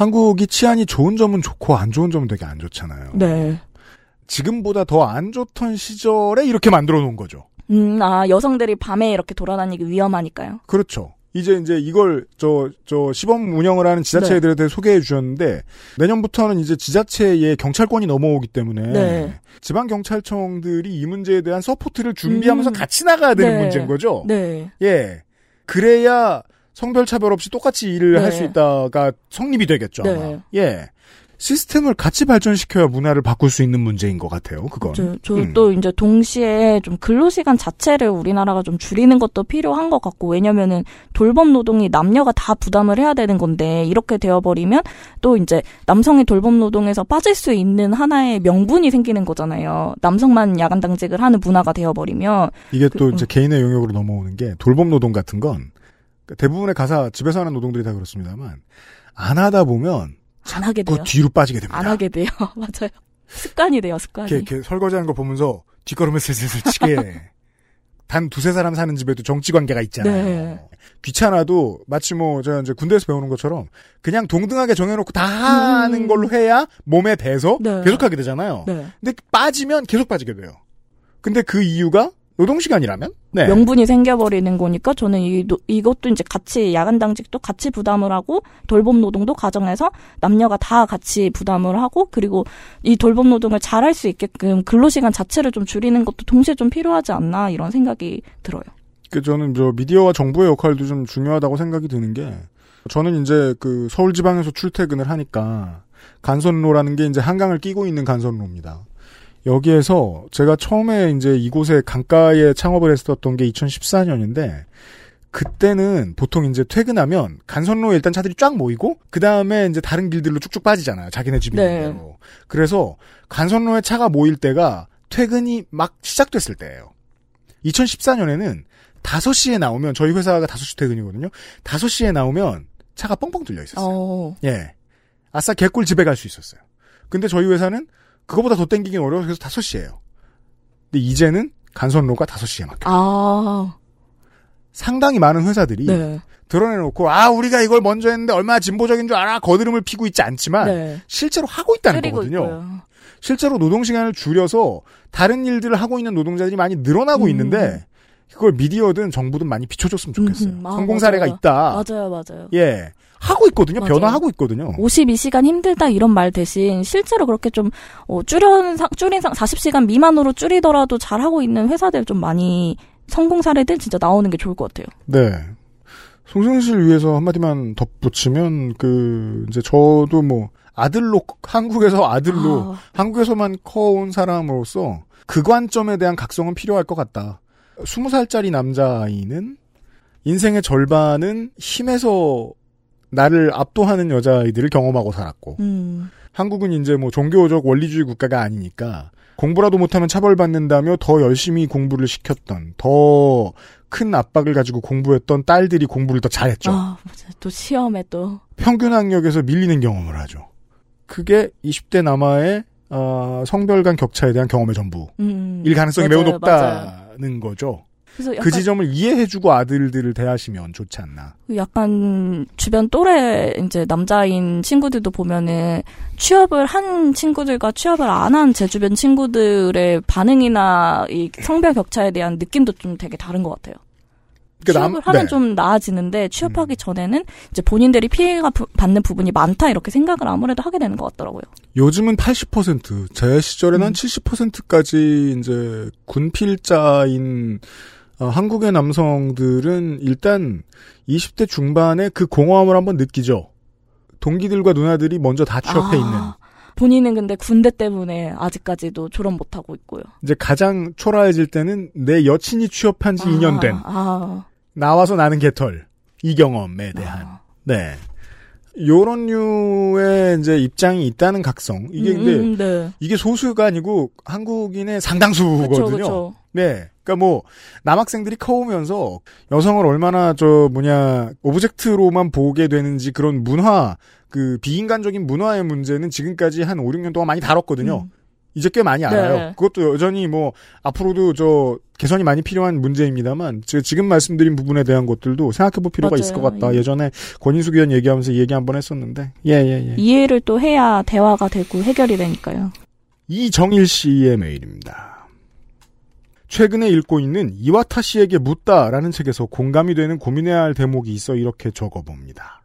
Speaker 2: 한국이 치안이 좋은 점은 좋고 안 좋은 점은 되게 안 좋잖아요.
Speaker 10: 네.
Speaker 2: 지금보다 더 안 좋던 시절에 이렇게 만들어 놓은 거죠.
Speaker 10: 음, 아, 여성들이 밤에 이렇게 돌아다니기 위험하니까요.
Speaker 2: 그렇죠. 이제 이제 이걸 저 저 시범 운영을 하는 지자체들에 대해 소개해 주셨는데 내년부터는 이제 지자체에 경찰권이 넘어오기 때문에
Speaker 10: 네.
Speaker 2: 지방 경찰청들이 이 문제에 대한 support를 준비하면서
Speaker 10: 음.
Speaker 2: 같이 나가야 되는
Speaker 10: 네.
Speaker 2: 문제인 거죠.
Speaker 10: 네.
Speaker 2: 예. 그래야 성별 차별 없이 똑같이 일을
Speaker 10: 네.
Speaker 2: 할수 있다가 성립이 되겠죠. 아마.
Speaker 10: 네.
Speaker 2: 예. 시스템을 같이 발전시켜야 문화를 바꿀 수 있는 문제인 것 같아요. 그건.
Speaker 10: 저, 저
Speaker 2: 음.
Speaker 10: 또 이제 동시에 좀 근로시간 자체를 우리나라가 좀 줄이는 것도 필요한 것 같고, 왜냐면은 돌봄 노동이 남녀가 다 부담을 해야 되는 건데, 이렇게 되어버리면 또 이제 남성이 돌봄 노동에서 빠질 수 있는 하나의 명분이 생기는 거잖아요. 남성만 야간 당직을 하는 문화가 되어버리면.
Speaker 2: 이게
Speaker 10: 그,
Speaker 2: 또 이제 개인의 영역으로 넘어오는 게 돌봄 노동 같은 건 대부분의 가사 집에서 하는 노동들이 다 그렇습니다만 안 하다 보면
Speaker 10: 안 하게
Speaker 2: 그
Speaker 10: 돼요.
Speaker 2: 뒤로 빠지게 됩니다.
Speaker 10: 안 하게 돼요. 맞아요. 습관이 돼요, 습관이.
Speaker 2: 이렇게, 이렇게 설거지하는 거 보면서 뒷걸음을 슬슬슬 치게 단 두세 사람 사는 집에도 정치 관계가 있잖아요.
Speaker 10: 네.
Speaker 2: 귀찮아도 마치 뭐 제가 이제 군대에서 배우는 것처럼 그냥 동등하게 정해놓고 다 하는 걸로 해야 몸에 배서
Speaker 10: 음. 네.
Speaker 2: 계속하게 되잖아요.
Speaker 10: 네.
Speaker 2: 근데 빠지면 계속 빠지게 돼요. 근데 그 이유가 노동 시간이라면 네.
Speaker 10: 명분이 생겨버리는 거니까 저는 이, 노- 이것도 이제 같이 야간 당직도 같이 부담을 하고 돌봄 노동도 가정에서 남녀가 다 같이 부담을 하고 그리고 이 돌봄 노동을 잘할 수 있게끔 근로시간 자체를 좀 줄이는 것도 동시에 좀 필요하지 않나 이런 생각이 들어요.
Speaker 2: 그 저는 저 미디어와 정부의 역할도 좀 중요하다고 생각이 드는 게 저는 이제 그 서울 지방에서 출퇴근을 하니까 간선로라는 게 이제 한강을 끼고 있는 간선로입니다. 여기에서 제가 처음에 이제 이곳에 강가에 창업을 했었던 게 2014년인데 그때는 보통 이제 퇴근하면 간선로에 일단 차들이 쫙 모이고 그 다음에 이제 다른 길들로 쭉쭉 빠지잖아요. 자기네 집 있는
Speaker 10: 네.
Speaker 2: 대로. 그래서 간선로에 차가 모일 때가 퇴근이 막 시작됐을 때예요. 2014년에는 5시에 나오면 저희 회사가 5시 퇴근이거든요. 5시에 나오면 차가 뻥뻥 뚫려 있었어요.
Speaker 10: 어.
Speaker 2: 예. 아싸 개꿀 집에 갈 수 있었어요. 근데 저희 회사는 그거보다 더 땡기긴 어려워서 그래서 5시에요. 근데 이제는 간선로가 5시에 막혀.
Speaker 10: 아,
Speaker 2: 상당히 많은 회사들이
Speaker 10: 네.
Speaker 2: 드러내놓고 아 우리가 이걸 먼저 했는데 얼마나 진보적인 줄 알아 거드름을 피고 있지 않지만
Speaker 10: 네.
Speaker 2: 실제로 하고 있다는 거거든요.
Speaker 10: 있고요.
Speaker 2: 실제로 노동 시간을 줄여서 다른 일들을 하고 있는 노동자들이 많이 늘어나고
Speaker 10: 음.
Speaker 2: 있는데 그걸 미디어든 정부든 많이 비춰줬으면 좋겠어요.
Speaker 10: 음, 아,
Speaker 2: 성공 사례가
Speaker 10: 맞아요.
Speaker 2: 있다.
Speaker 10: 맞아요, 맞아요.
Speaker 2: 예. 하고 있거든요.
Speaker 10: 맞아요.
Speaker 2: 변화하고 있거든요.
Speaker 10: 52시간 힘들다 이런 말 대신 실제로 그렇게 좀 어, 줄인 상 줄인 상 40시간 미만으로 줄이더라도 잘 하고 있는 회사들 좀 많이 성공 사례들 진짜 나오는 게 좋을 것 같아요.
Speaker 2: 네. 씨를 위해서 한마디만 덧붙이면 그 이제 저도 뭐 아들로 한국에서 아들로
Speaker 10: 아.
Speaker 2: 한국에서만 커온 사람으로서 그 관점에 대한 각성은 필요할 것 같다. 20살짜리 남자아이는 인생의 절반은 힘에서 나를 압도하는 여자아이들을 경험하고 살았고
Speaker 10: 음.
Speaker 2: 한국은 이제 뭐 종교적 원리주의 국가가 아니니까 공부라도 못하면 차벌받는다며 더 열심히 공부를 시켰던 더 큰 압박을 가지고 공부했던 딸들이 공부를 더 잘했죠.
Speaker 10: 아. 또 시험에 또
Speaker 2: 평균 학력에서 밀리는 경험을 하죠. 그게 20대 남아의 어, 성별 간 격차에 대한 경험의 전부일
Speaker 10: 음.
Speaker 2: 가능성이
Speaker 10: 맞아요,
Speaker 2: 매우 높다는
Speaker 10: 맞아요.
Speaker 2: 거죠.
Speaker 10: 그래서
Speaker 2: 그 지점을 이해해주고 아들들을 대하시면 좋지 않나.
Speaker 10: 약간 주변 또래 이제 남자인 친구들도 보면은 취업을 한 친구들과 취업을 안 한 제 주변 친구들의 반응이나 이 성별 격차에 대한 느낌도 좀 되게 다른 것 같아요.
Speaker 2: 그러니까
Speaker 10: 취업을
Speaker 2: 남-
Speaker 10: 하면
Speaker 2: 네.
Speaker 10: 좀 나아지는데 취업하기 전에는 이제 본인들이 피해가 부- 받는 부분이 많다 이렇게 생각을 아무래도 하게 되는 것 같더라고요.
Speaker 2: 요즘은 80%, 제 시절에는
Speaker 10: 음.
Speaker 2: 한 70%까지 이제 군필자인 어, 한국의 남성들은 일단 20대 중반에 그 공허함을 한번 느끼죠. 동기들과 누나들이 먼저 다 취업해
Speaker 10: 아,
Speaker 2: 있는.
Speaker 10: 본인은 근데 군대 때문에 아직까지도 졸업 못 하고 있고요.
Speaker 2: 이제 가장 초라해질 때는 내 여친이 취업한 지
Speaker 10: 아,
Speaker 2: 2년 된.
Speaker 10: 아,
Speaker 2: 나와서 나는 개털. 이 경험에 대한. 네. 요런 류의 이제 입장이 있다는 각성. 이게
Speaker 10: 음,
Speaker 2: 근데
Speaker 10: 음, 네.
Speaker 2: 이게 소수가 아니고 한국인의 상당수거든요.
Speaker 10: 그쵸, 그쵸.
Speaker 2: 네. 그러니까 뭐 남학생들이 커오면서 여성을 얼마나 저 뭐냐 object로만 보게 되는지 그런 문화 그 비인간적인 문화의 문제는 지금까지 한 5, 6년 동안 많이 다뤘거든요. 이제 꽤 많이 알아요.
Speaker 10: 네.
Speaker 2: 그것도 여전히 뭐 앞으로도 저 개선이 많이 필요한 문제입니다만 제가 지금 말씀드린 부분에 대한 것들도 생각해 볼 필요가
Speaker 10: 맞아요.
Speaker 2: 있을 것 같다.
Speaker 10: 예.
Speaker 2: 예전에 권인숙 의원 얘기하면서 얘기 한번 했었는데. 예, 예, 예.
Speaker 10: 이해를 또 해야 대화가 되고 해결이 되니까요.
Speaker 2: 이정일 씨의 메일입니다. 최근에 읽고 있는 이와타 씨에게 묻다라는 책에서 공감이 되는 고민해야 할 대목이 있어 이렇게 적어봅니다.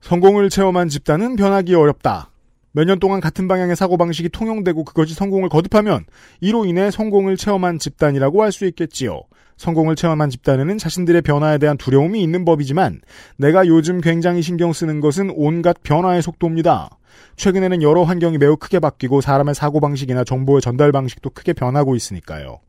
Speaker 2: 성공을 체험한 집단은 변하기 어렵다. 몇 년 동안 같은 방향의 사고방식이 통용되고 그것이 성공을 거듭하면 이로 인해 성공을 체험한 집단이라고 할 수 있겠지요. 성공을 체험한 집단에는 자신들의 변화에 대한 두려움이 있는 법이지만 내가 요즘 굉장히 신경 쓰는 것은 온갖 변화의 속도입니다. 최근에는 여러 환경이 매우 크게 바뀌고 사람의 사고방식이나 정보의 전달 방식도 크게 변하고 있으니까요.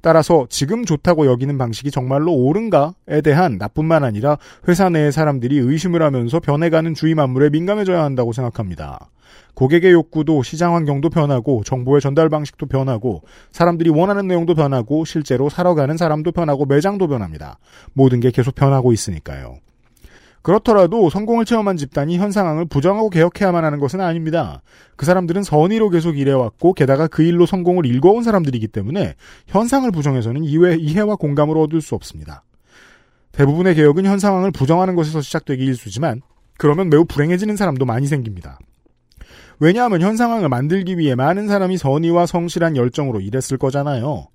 Speaker 2: 따라서 지금 좋다고 여기는 방식이 정말로 옳은가에 대한 나뿐만 아니라 회사 내의 사람들이 의심을 하면서 변해가는 주위 만물에 민감해져야 한다고 생각합니다. 고객의 욕구도 시장 환경도 변하고 정보의 전달 방식도 변하고 사람들이 원하는 내용도 변하고 실제로 사러 가는 사람도 변하고 매장도 변합니다. 모든 게 계속 변하고 있으니까요. 그렇더라도 성공을 체험한 집단이 현 상황을 부정하고 개혁해야만 하는 것은 아닙니다. 그 사람들은 선의로 계속 일해왔고 게다가 그 일로 성공을 일궈온 사람들이기 때문에 현상을 부정해서는 이해, 이해와 공감을 얻을 수 없습니다. 대부분의 개혁은 현 상황을 부정하는 것에서 시작되기 일쑤지만 그러면 매우 불행해지는 사람도 많이 생깁니다. 왜냐하면 현 상황을 만들기 위해 많은 사람이 선의와 성실한 열정으로 일했을 거잖아요.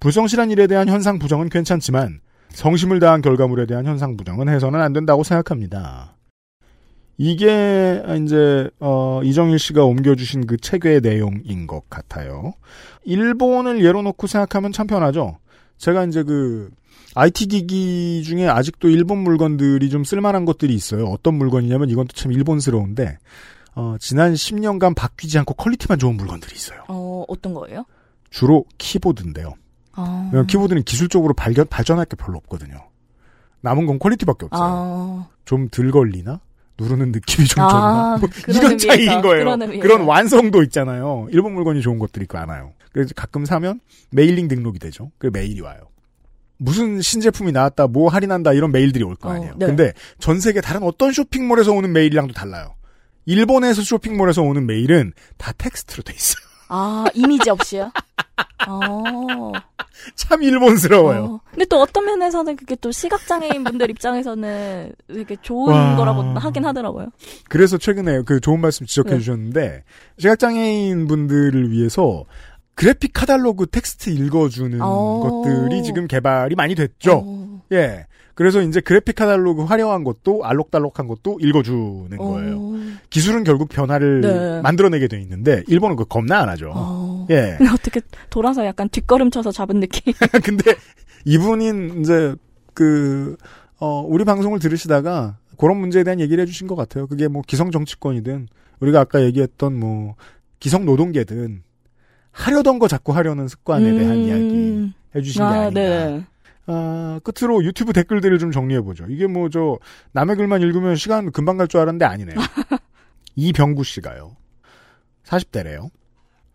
Speaker 2: 불성실한 일에 대한 현상 부정은 괜찮지만 성심을 다한 결과물에 대한 현상 부정은 해서는 안 된다고 생각합니다. 이게 이제 어, 이정일 씨가 옮겨주신 그 책의 내용인 것 같아요. 일본을 예로 놓고 생각하면 참 편하죠. 제가 이제 그 IT 기기 중에 아직도 일본 물건들이 좀 쓸만한 것들이 있어요. 어떤 물건이냐면 이건 또 참 일본스러운데 어, 지난 10년간 바뀌지 않고 quality만 좋은 물건들이 있어요.
Speaker 10: 어, 어떤 거예요?
Speaker 2: 주로 키보드인데요.
Speaker 10: 아,
Speaker 2: 왜냐면 키보드는 기술적으로 발견, 발전할 게 별로 없거든요. 남은 건 quality밖에 없어요.
Speaker 10: 아,
Speaker 2: 좀 덜 걸리나? 누르는 느낌이 좀
Speaker 10: 아,
Speaker 2: 좋나? 뭐 이런 차이인 거예요.
Speaker 10: 그런.
Speaker 2: 그런 완성도 있잖아요. 일본 물건이 좋은 것들이 많아요. 그래서 가끔 사면 mailing 등록이 되죠. 그 메일이 와요. 무슨 신제품이 나왔다, 뭐 할인한다 이런 메일들이 올거
Speaker 10: 어,
Speaker 2: 아니에요.
Speaker 10: 네.
Speaker 2: 근데 전 세계 다른 어떤 쇼핑몰에서 오는 메일이랑도 달라요. 일본에서 쇼핑몰에서 오는 메일은 다 텍스트로 돼 있어요.
Speaker 10: 아, 이미지 없이요? 어.
Speaker 2: 참 일본스러워요.
Speaker 10: 어. 근데 또 어떤 면에서는 그게 또 시각장애인 분들 입장에서는 되게 좋은
Speaker 2: 와.
Speaker 10: 거라고 하긴 하더라고요.
Speaker 2: 그래서 최근에 그 좋은 말씀 지적해
Speaker 10: 네.
Speaker 2: 주셨는데 시각장애인 분들을 위해서 그래픽 카탈로그 텍스트 읽어주는
Speaker 10: 어.
Speaker 2: 것들이 지금 개발이 많이 됐죠. 예. 그래서 이제 그래픽 카탈로그 화려한 것도 알록달록한 것도 읽어주는 거예요. 기술은 결국 변화를
Speaker 10: 네.
Speaker 2: 만들어내게 돼 있는데 일본은 그 겁나 안 하죠. 예.
Speaker 10: 근데 어떻게 돌아서 약간 뒷걸음 쳐서 잡은 느낌.
Speaker 2: 근데 이분인 이제 그 어, 우리 방송을 들으시다가 그런 문제에 대한 얘기를 해주신 것 같아요. 그게 뭐 기성 정치권이든 우리가 아까 얘기했던 뭐 기성 노동계든 하려던 거 자꾸 하려는 습관에 대한
Speaker 10: 음.
Speaker 2: 이야기 해주신 게
Speaker 10: 아,
Speaker 2: 아닌가.
Speaker 10: 네.
Speaker 2: 아, 끝으로 유튜브 댓글들을 좀 정리해보죠. 이게 뭐, 저, 남의 글만 읽으면 시간 금방 갈 줄 알았는데 아니네요. 이병구 씨가요. 40대래요.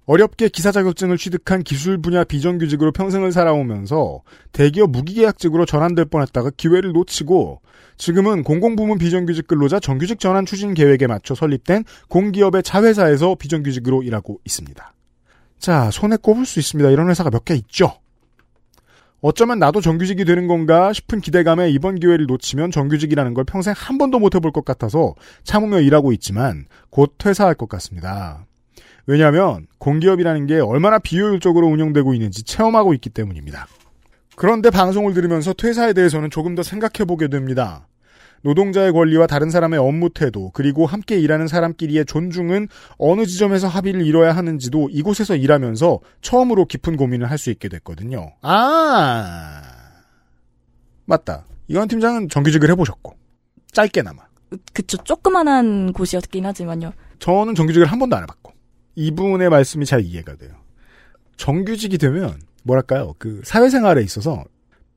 Speaker 2: 어렵게 기사 자격증을 취득한 기술 분야 비정규직으로 평생을 살아오면서 대기업 무기계약직으로 전환될 뻔했다가 기회를 놓치고 지금은 공공부문 비정규직 근로자 정규직 전환 추진 계획에 맞춰 설립된 공기업의 자회사에서 비정규직으로 일하고 있습니다. 자, 손에 꼽을 수 있습니다. 이런 회사가 몇 개 있죠. 어쩌면 나도 정규직이 되는 건가 싶은 기대감에 이번 기회를 놓치면 정규직이라는 걸 평생 한 번도 못 해볼 것 같아서 참으며 일하고 있지만 곧 퇴사할 것 같습니다. 왜냐하면 공기업이라는 게 얼마나 비효율적으로 운영되고 있는지 체험하고 있기 때문입니다. 그런데 방송을 들으면서 퇴사에 대해서는 조금 더 생각해보게 됩니다. 노동자의 권리와 다른 사람의 업무 태도, 그리고 함께 일하는 사람끼리의 존중은 어느 지점에서 합의를 이뤄야 하는지도 이곳에서 일하면서 처음으로 깊은 고민을 할 수 있게 됐거든요. 아, 맞다. 이건 팀장은 정규직을 해보셨고, 짧게나마.
Speaker 10: 그쵸. 조그만한 곳이었긴 하지만요.
Speaker 2: 저는 정규직을 한 번도 안 해봤고, 이분의 말씀이 잘 이해가 돼요. 정규직이 되면, 뭐랄까요, 그, 사회생활에 있어서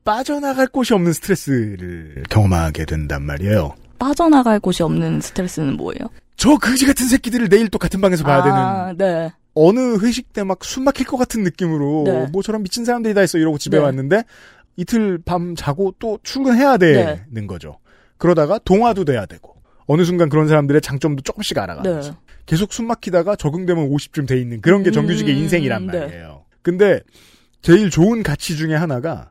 Speaker 2: 빠져나갈 곳이 없는 스트레스를 경험하게 된단 말이에요.
Speaker 10: 빠져나갈 곳이 없는 스트레스는 뭐예요?
Speaker 2: 저 그지 같은 새끼들을 내일 또 같은 방에서 봐야
Speaker 10: 아,
Speaker 2: 되는
Speaker 10: 네.
Speaker 2: 어느 회식 때 막 숨 막힐 것 같은 느낌으로
Speaker 10: 네.
Speaker 2: 뭐 저런 미친 사람들이 다 있어 이러고 집에
Speaker 10: 네.
Speaker 2: 왔는데 이틀 밤 자고 또 출근해야 되는
Speaker 10: 네.
Speaker 2: 거죠. 그러다가 동화도 돼야 되고 어느 순간 그런 사람들의 장점도 조금씩 알아가면서
Speaker 10: 네.
Speaker 2: 계속 숨 막히다가 적응되면 50쯤 돼 있는 그런 게 정규직의
Speaker 10: 음,
Speaker 2: 인생이란
Speaker 10: 네.
Speaker 2: 말이에요. 근데 제일 좋은 가치 중에 하나가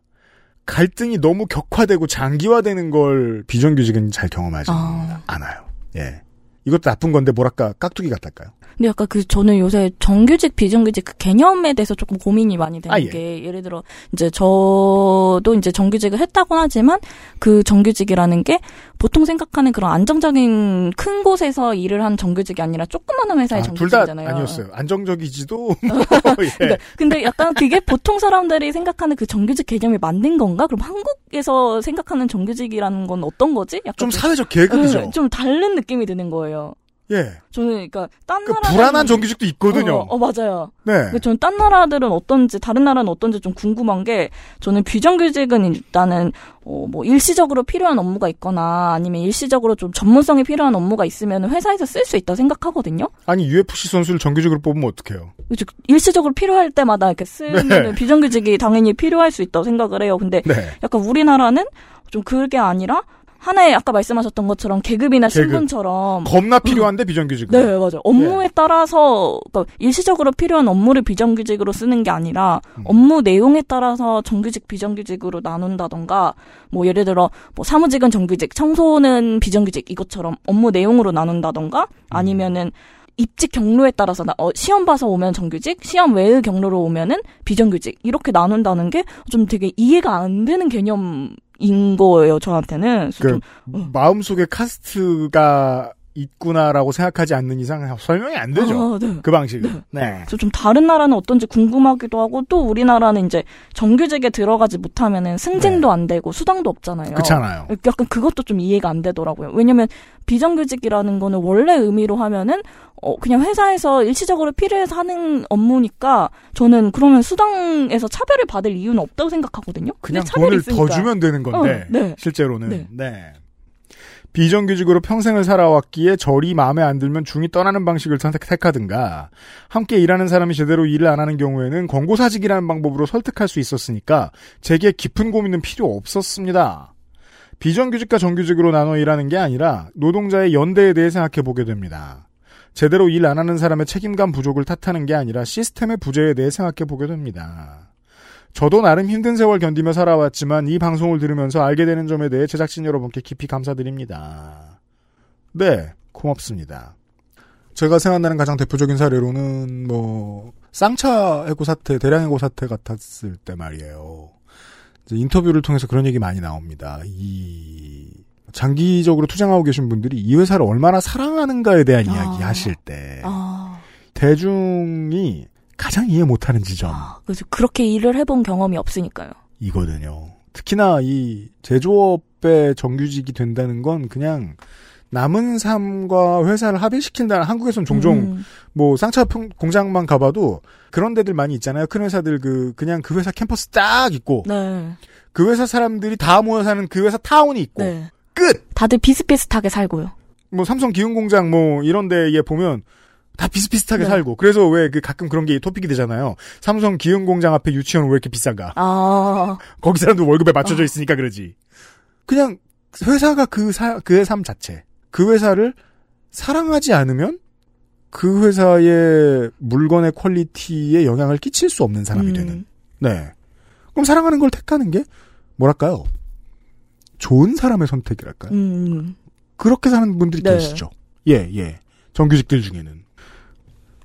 Speaker 2: 갈등이 너무 격화되고 장기화되는 걸 비정규직은 잘 경험하지
Speaker 10: 아.
Speaker 2: 않아요. 예. 이것도 나쁜 건데 뭐랄까 깍두기 같달까요?
Speaker 10: 근데 약간 그 저는 요새 정규직 비정규직 그 개념에 대해서 조금 고민이 많이 되는
Speaker 2: 아, 예.
Speaker 10: 게 예를 들어 이제 저도 이제 정규직을 했다곤 하지만 그 정규직이라는 게 보통 생각하는 그런 안정적인 큰 곳에서 일을 한 정규직이 아니라 조그마한 회사의
Speaker 2: 둘다
Speaker 10: 정규직이잖아요.
Speaker 2: 아니었어요. 안정적이지도 예.
Speaker 10: 네. 근데 약간 그게 보통 사람들이 생각하는 그 정규직 개념이 맞는 건가? 그럼 한국에서 생각하는 정규직이라는 건 어떤 거지? 약간
Speaker 2: 좀 사회적 계급이죠.
Speaker 10: 네, 좀 다른 느낌이 드는 거예요.
Speaker 2: 예.
Speaker 10: 저는 그러니까
Speaker 2: 딴그
Speaker 10: 나라
Speaker 2: 불안한 정규직도 있거든요.
Speaker 10: 어, 어, 맞아요.
Speaker 2: 네.
Speaker 10: 근데 저는 딴 나라들은 어떤지 다른 나라는 어떤지 좀 궁금한 게 저는 비정규직은 일단은 어, 뭐 일시적으로 필요한 업무가 있거나 아니면 일시적으로 좀 전문성이 필요한 업무가 있으면 회사에서 쓸 수 있다 생각하거든요.
Speaker 2: 아니 UFC 선수를 정규직으로 뽑으면 어떡해요?
Speaker 10: 일시적으로 필요할 때마다 이렇게 쓰면
Speaker 2: 네.
Speaker 10: 비정규직이 당연히 필요할 수 있다고 생각을 해요. 근데
Speaker 2: 네.
Speaker 10: 약간 우리나라는 좀 그게 아니라 하나의 아까 말씀하셨던 것처럼 계급이나
Speaker 2: 계급.
Speaker 10: 신분처럼
Speaker 2: 겁나 필요한데 비정규직으로.
Speaker 10: 네, 맞아요. 업무에 따라서 그러니까 일시적으로 필요한 업무를 비정규직으로 쓰는 게 아니라
Speaker 2: 음.
Speaker 10: 업무 내용에 따라서 정규직 비정규직으로 나눈다던가 뭐 예를 들어 뭐 사무직은 정규직, 청소는 비정규직 이것처럼 업무 내용으로 나눈다던가 아니면은 입직 경로에 따라서 나, 어, 시험 봐서 오면 정규직, 시험 외의 경로로 오면은 비정규직 이렇게 나눈다는 게 좀 되게 이해가 안 되는 개념 인 거예요 저한테는. 그 좀,
Speaker 2: 마음속에 카스트가 있구나라고 생각하지 않는 이상 설명이 안 되죠.
Speaker 10: 아, 네.
Speaker 2: 그 방식은. 네.
Speaker 10: 그래서 좀 다른 나라는 어떤지 궁금하기도 하고 또 우리나라는 이제 정규직에 들어가지 못하면은 승진도 안 되고 수당도 없잖아요.
Speaker 2: 네. 그렇잖아요.
Speaker 10: 약간 그것도 좀 이해가 안 되더라고요. 왜냐면 비정규직이라는 거는 원래 의미로 하면은 어 그냥 회사에서 일시적으로 필요해서 하는 업무니까 저는 그러면 수당에서 차별을 받을 이유는 없다고 생각하거든요.
Speaker 2: 그냥
Speaker 10: 차별이
Speaker 2: 돈을 더
Speaker 10: 있으니까.
Speaker 2: 주면 되는 건데
Speaker 10: 어, 네.
Speaker 2: 실제로는
Speaker 10: 네.
Speaker 2: 네. 비정규직으로 평생을 살아왔기에 절이 마음에 안 들면 중이 떠나는 방식을 선택하든가 함께 일하는 사람이 제대로 일을 안 하는 경우에는 권고사직이라는 방법으로 설득할 수 있었으니까 제게 깊은 고민은 필요 없었습니다. 비정규직과 정규직으로 나눠 일하는 게 아니라 노동자의 연대에 대해 생각해 보게 됩니다. 제대로 일 안 하는 사람의 책임감 부족을 탓하는 게 아니라 시스템의 부재에 대해 생각해 보게 됩니다. 저도 나름 힘든 세월 견디며 살아왔지만 이 방송을 들으면서 알게 되는 점에 대해 제작진 여러분께 깊이 감사드립니다. 네, 고맙습니다. 제가 생각나는 가장 대표적인 사례로는 뭐 쌍차 해고 사태, 대량 해고 사태 같았을 때 말이에요. 이제 인터뷰를 통해서 그런 얘기 많이 나옵니다. 이 장기적으로 투쟁하고 계신 분들이 이 회사를 얼마나 사랑하는가에 대한 이야기 하실 때
Speaker 10: 아,
Speaker 2: 대중이 가장 이해 못하는 지점
Speaker 10: 그래서 그렇게 일을 해본 경험이 없으니까요.
Speaker 2: 이거든요. 특히나 이 제조업의 정규직이 된다는 건 그냥 남은 삶과 회사를 합일시킨다는 한국에선 종종
Speaker 10: 음.
Speaker 2: 뭐 쌍차 평- 공장만 가봐도 그런 데들 많이 있잖아요. 큰 회사들 그 그냥 그 회사 캠퍼스 딱 있고
Speaker 10: 네.
Speaker 2: 그 회사 사람들이 다 모여 사는 그 회사 타운이 있고
Speaker 10: 네.
Speaker 2: 끝.
Speaker 10: 다들 비슷비슷하게 살고요.
Speaker 2: 뭐 삼성 기흥 공장 뭐 이런 데에 보면 다 비슷비슷하게
Speaker 10: 네.
Speaker 2: 살고 그래서 왜 그 가끔 그런 게 토픽이 되잖아요. 삼성 기흥 공장 앞에 유치원 왜 이렇게 비싼가?
Speaker 10: 아,
Speaker 2: 거기 사람들 월급에 맞춰져 있으니까 그러지. 그냥 회사가 그 사, 그의 삶 자체. 그 회사를 사랑하지 않으면 그 회사의 물건의 quality에 영향을 끼칠 수 없는 사람이
Speaker 10: 음.
Speaker 2: 되는. 네. 그럼 사랑하는 걸 택하는 게 뭐랄까요? 좋은 사람의 선택이랄까요?
Speaker 10: 음.
Speaker 2: 그렇게 사는 분들이
Speaker 10: 네.
Speaker 2: 계시죠. 예, 예. 정규직들 중에는.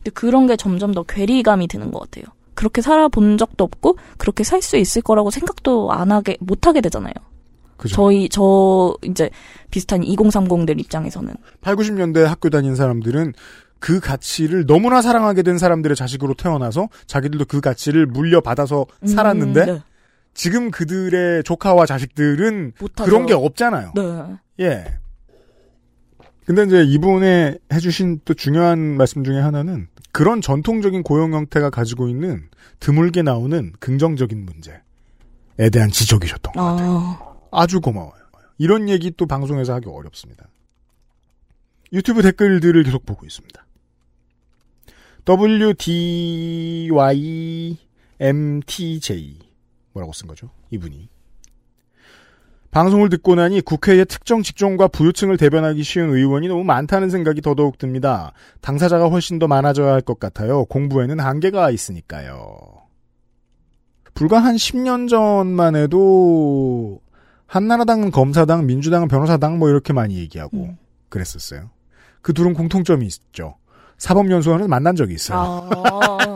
Speaker 10: 근데 그런 게 점점 더 괴리감이 드는 것 같아요. 그렇게 살아본 적도 없고 그렇게 살 수 있을 거라고 생각도 안 하게 못 하게 되잖아요.
Speaker 2: 그죠.
Speaker 10: 저희 저 이제 비슷한 2030들 입장에서는
Speaker 2: 8, 90년대 학교 다닌 사람들은 그 가치를 너무나 사랑하게 된 사람들의 자식으로 태어나서 자기들도 그 가치를 물려받아서
Speaker 10: 음,
Speaker 2: 살았는데
Speaker 10: 네.
Speaker 2: 지금 그들의 조카와 자식들은. 그런 게 없잖아요.
Speaker 10: 네.
Speaker 2: 예. 근데 이제 이분의 해주신 또 중요한 말씀 중에 하나는 그런 전통적인 고용 형태가 가지고 있는 드물게 나오는 긍정적인 문제에 대한 지적이셨던 것 같아요. 아주 고마워요. 이런 얘기 또 방송에서 하기 어렵습니다. 유튜브 댓글들을 계속 보고 있습니다. WDYMTJ 뭐라고 쓴 거죠? 이분이 방송을 듣고 나니 국회의 특정 직종과 부유층을 대변하기 쉬운 의원이 너무 많다는 생각이 더더욱 듭니다. 당사자가 훨씬 더 많아져야 할 것 같아요. 공부에는 한계가 있으니까요. 불과 한 10년 전만 해도 한나라당은 검사당, 민주당은 변호사당 뭐 이렇게 많이 얘기하고 그랬었어요. 그 둘은 공통점이 있죠. 사법연수원을 만난 적이 있어요.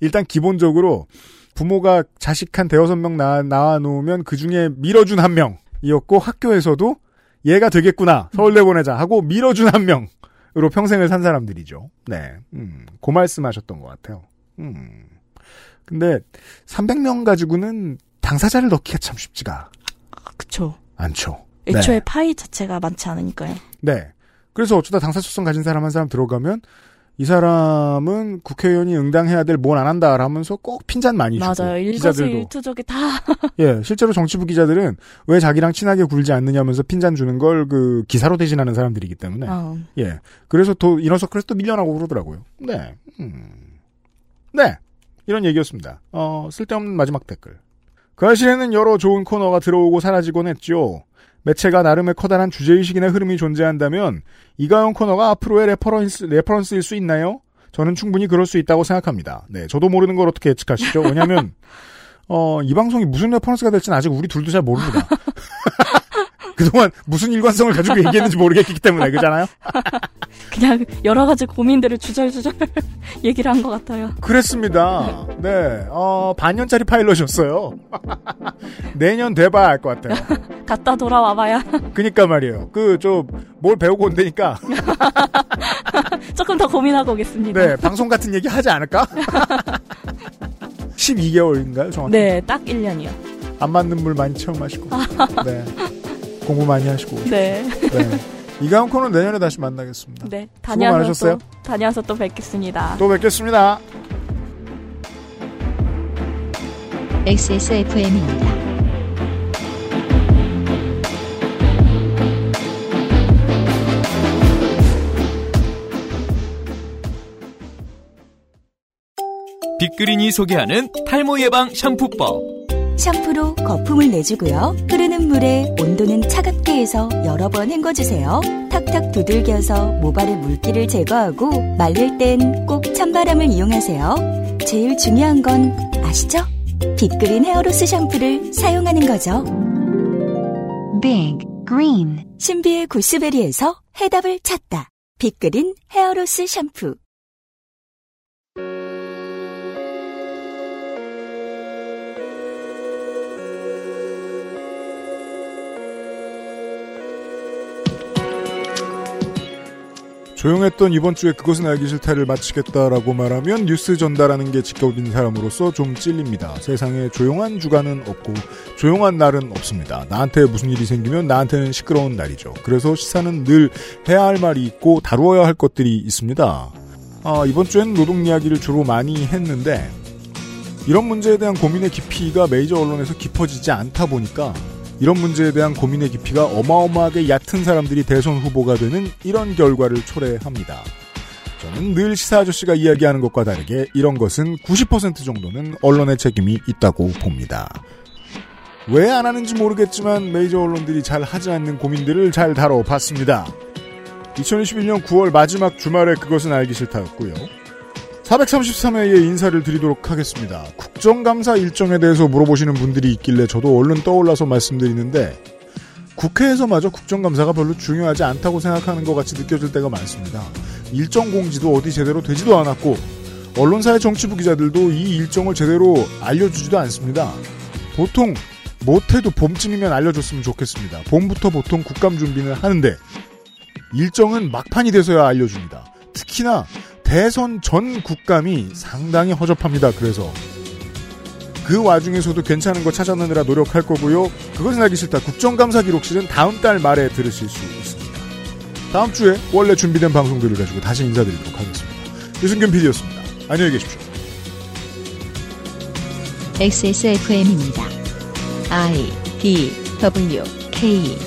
Speaker 2: 일단 기본적으로 부모가 자식 한 대여섯 명 낳아, 낳아 놓으면 그 중에 밀어준 한 명이었고 학교에서도 얘가 되겠구나 서울대 보내자 하고 밀어준 한 명으로 평생을 산 사람들이죠. 네, 음, 그 말씀하셨던 것 같아요. 음. 근데 300명 가지고는 당사자를 넣기가 참 쉽지가
Speaker 10: 그쵸.
Speaker 2: 않죠.
Speaker 10: 애초에
Speaker 2: 네.
Speaker 10: 파이 자체가 많지 않으니까요.
Speaker 2: 네. 그래서 어쩌다 당사자성 가진 사람 한 사람 들어가면 이 사람은 국회의원이 응당해야 될뭘안 한다 라면서 꼭 핀잔 많이 주고
Speaker 10: 맞아요.
Speaker 2: 기자들도
Speaker 10: 일거수일투족이 다
Speaker 2: 예 실제로 정치부 기자들은 왜 자기랑 친하게 굴지 않느냐면서 핀잔 주는 걸 그 기사로 대신하는 사람들이기 때문에
Speaker 10: 어.
Speaker 2: 예 그래서 또 이너서클에서 또 밀려나고 그러더라고요. 네, 음. 네 이런 얘기였습니다. 어 쓸데없는 마지막 댓글. 그 아실에는 여러 좋은 코너가 들어오고 사라지곤 했죠. 매체가 나름의 커다란 주제의식이나 흐름이 존재한다면 이가현 코너가 앞으로의 reference, reference일 수 있나요? 저는 충분히 그럴 수 있다고 생각합니다. 네, 저도 모르는 걸 어떻게 예측하시죠? 왜냐하면 어, 이 방송이 무슨 reference가 될지는 아직 우리 둘도 잘 모릅니다. 그동안 무슨 일관성을 가지고 얘기했는지 모르겠기 때문에 그잖아요.
Speaker 10: 그냥 여러 가지 고민들을 주절주절 얘기를 한 것 같아요.
Speaker 2: 그랬습니다. 네, 어, 반년짜리 파일럿이었어요. 내년 돼봐야 알 것 같아요.
Speaker 10: 갔다 돌아와봐야
Speaker 2: 그니까 말이에요. 그, 저, 뭘 배우고 온다니까.
Speaker 10: 조금 더 고민하고 오겠습니다.
Speaker 2: 네, 방송 같은 얘기 하지 않을까? 12개월인가요, 정확히?
Speaker 10: 네, 딱 1년이요.
Speaker 2: 안 맞는 물 많이 체험하시고. 네. 공부 많이 하시고.
Speaker 10: 네.
Speaker 2: 네. 이가영 코는 내년에 다시 만나겠습니다.
Speaker 10: 네, 다녀와서
Speaker 2: 많으셨어요.
Speaker 10: 또, 다녀와서 또 뵙겠습니다.
Speaker 2: 또 뵙겠습니다.
Speaker 1: XSFM입니다.
Speaker 11: 빅그린이 소개하는 탈모 예방 샴푸법.
Speaker 14: 샴푸로 거품을 내주고요. 흐르는 물에 온도는 차갑게 해서 여러 번 헹궈주세요. 탁탁 두들겨서 모발의 물기를 제거하고 말릴 땐 꼭 찬바람을 이용하세요. 제일 중요한 건 아시죠? 빅그린 헤어로스 샴푸를 사용하는 거죠.
Speaker 12: Big Green
Speaker 14: 신비의 구스베리에서 해답을 찾다. 빅그린 헤어로스 샴푸.
Speaker 2: 조용했던 이번 주에 그것은 알기 싫다를 마치겠다라고 말하면 뉴스 전달하는 게 직업인 사람으로서 좀 찔립니다. 세상에 조용한 주간은 없고 조용한 날은 없습니다. 나한테 무슨 일이 생기면 나한테는 시끄러운 날이죠. 그래서 시사는 늘 해야 할 말이 있고 다루어야 할 것들이 있습니다. 아, 이번 주에는 노동 이야기를 주로 많이 했는데 이런 문제에 대한 고민의 깊이가 메이저 언론에서 깊어지지 않다 보니까 이런 문제에 대한 고민의 깊이가 어마어마하게 얕은 사람들이 대선 후보가 되는 이런 결과를 초래합니다. 저는 늘 시사 아저씨가 이야기하는 것과 다르게 이런 것은 90% 정도는 언론의 책임이 있다고 봅니다. 왜 안 하는지 모르겠지만 메이저 언론들이 잘 하지 않는 고민들을 잘 다뤄봤습니다. 2021년 9월 마지막 주말에 그것은 알기 싫다였고요. 433회의 인사를 드리도록 하겠습니다. 국정감사 일정에 대해서 물어보시는 분들이 있길래 저도 얼른 떠올라서 말씀드리는데 국회에서마저 국정감사가 별로 중요하지 않다고 생각하는 것 같이 느껴질 때가 많습니다. 일정 공지도 어디 제대로 되지도 않았고 언론사의 정치부 기자들도 이 일정을 제대로 알려주지도 않습니다. 보통 못해도 봄쯤이면 알려줬으면 좋겠습니다. 봄부터 보통 국감 준비는 하는데 일정은 막판이 돼서야 알려줍니다. 특히나 대선 전 국감이 상당히 허접합니다. 그래서 그 와중에서도 괜찮은 거 찾아내느라 노력할 거고요. 그것은 알기 싫다. 국정감사 기록실은 다음 달 말에 들으실 수 있습니다. 다음 주에 원래 준비된 방송들을 가지고 다시 인사드리도록 하겠습니다. 유승균 PD였습니다. 안녕히 계십시오.
Speaker 1: XSFM입니다. I D W K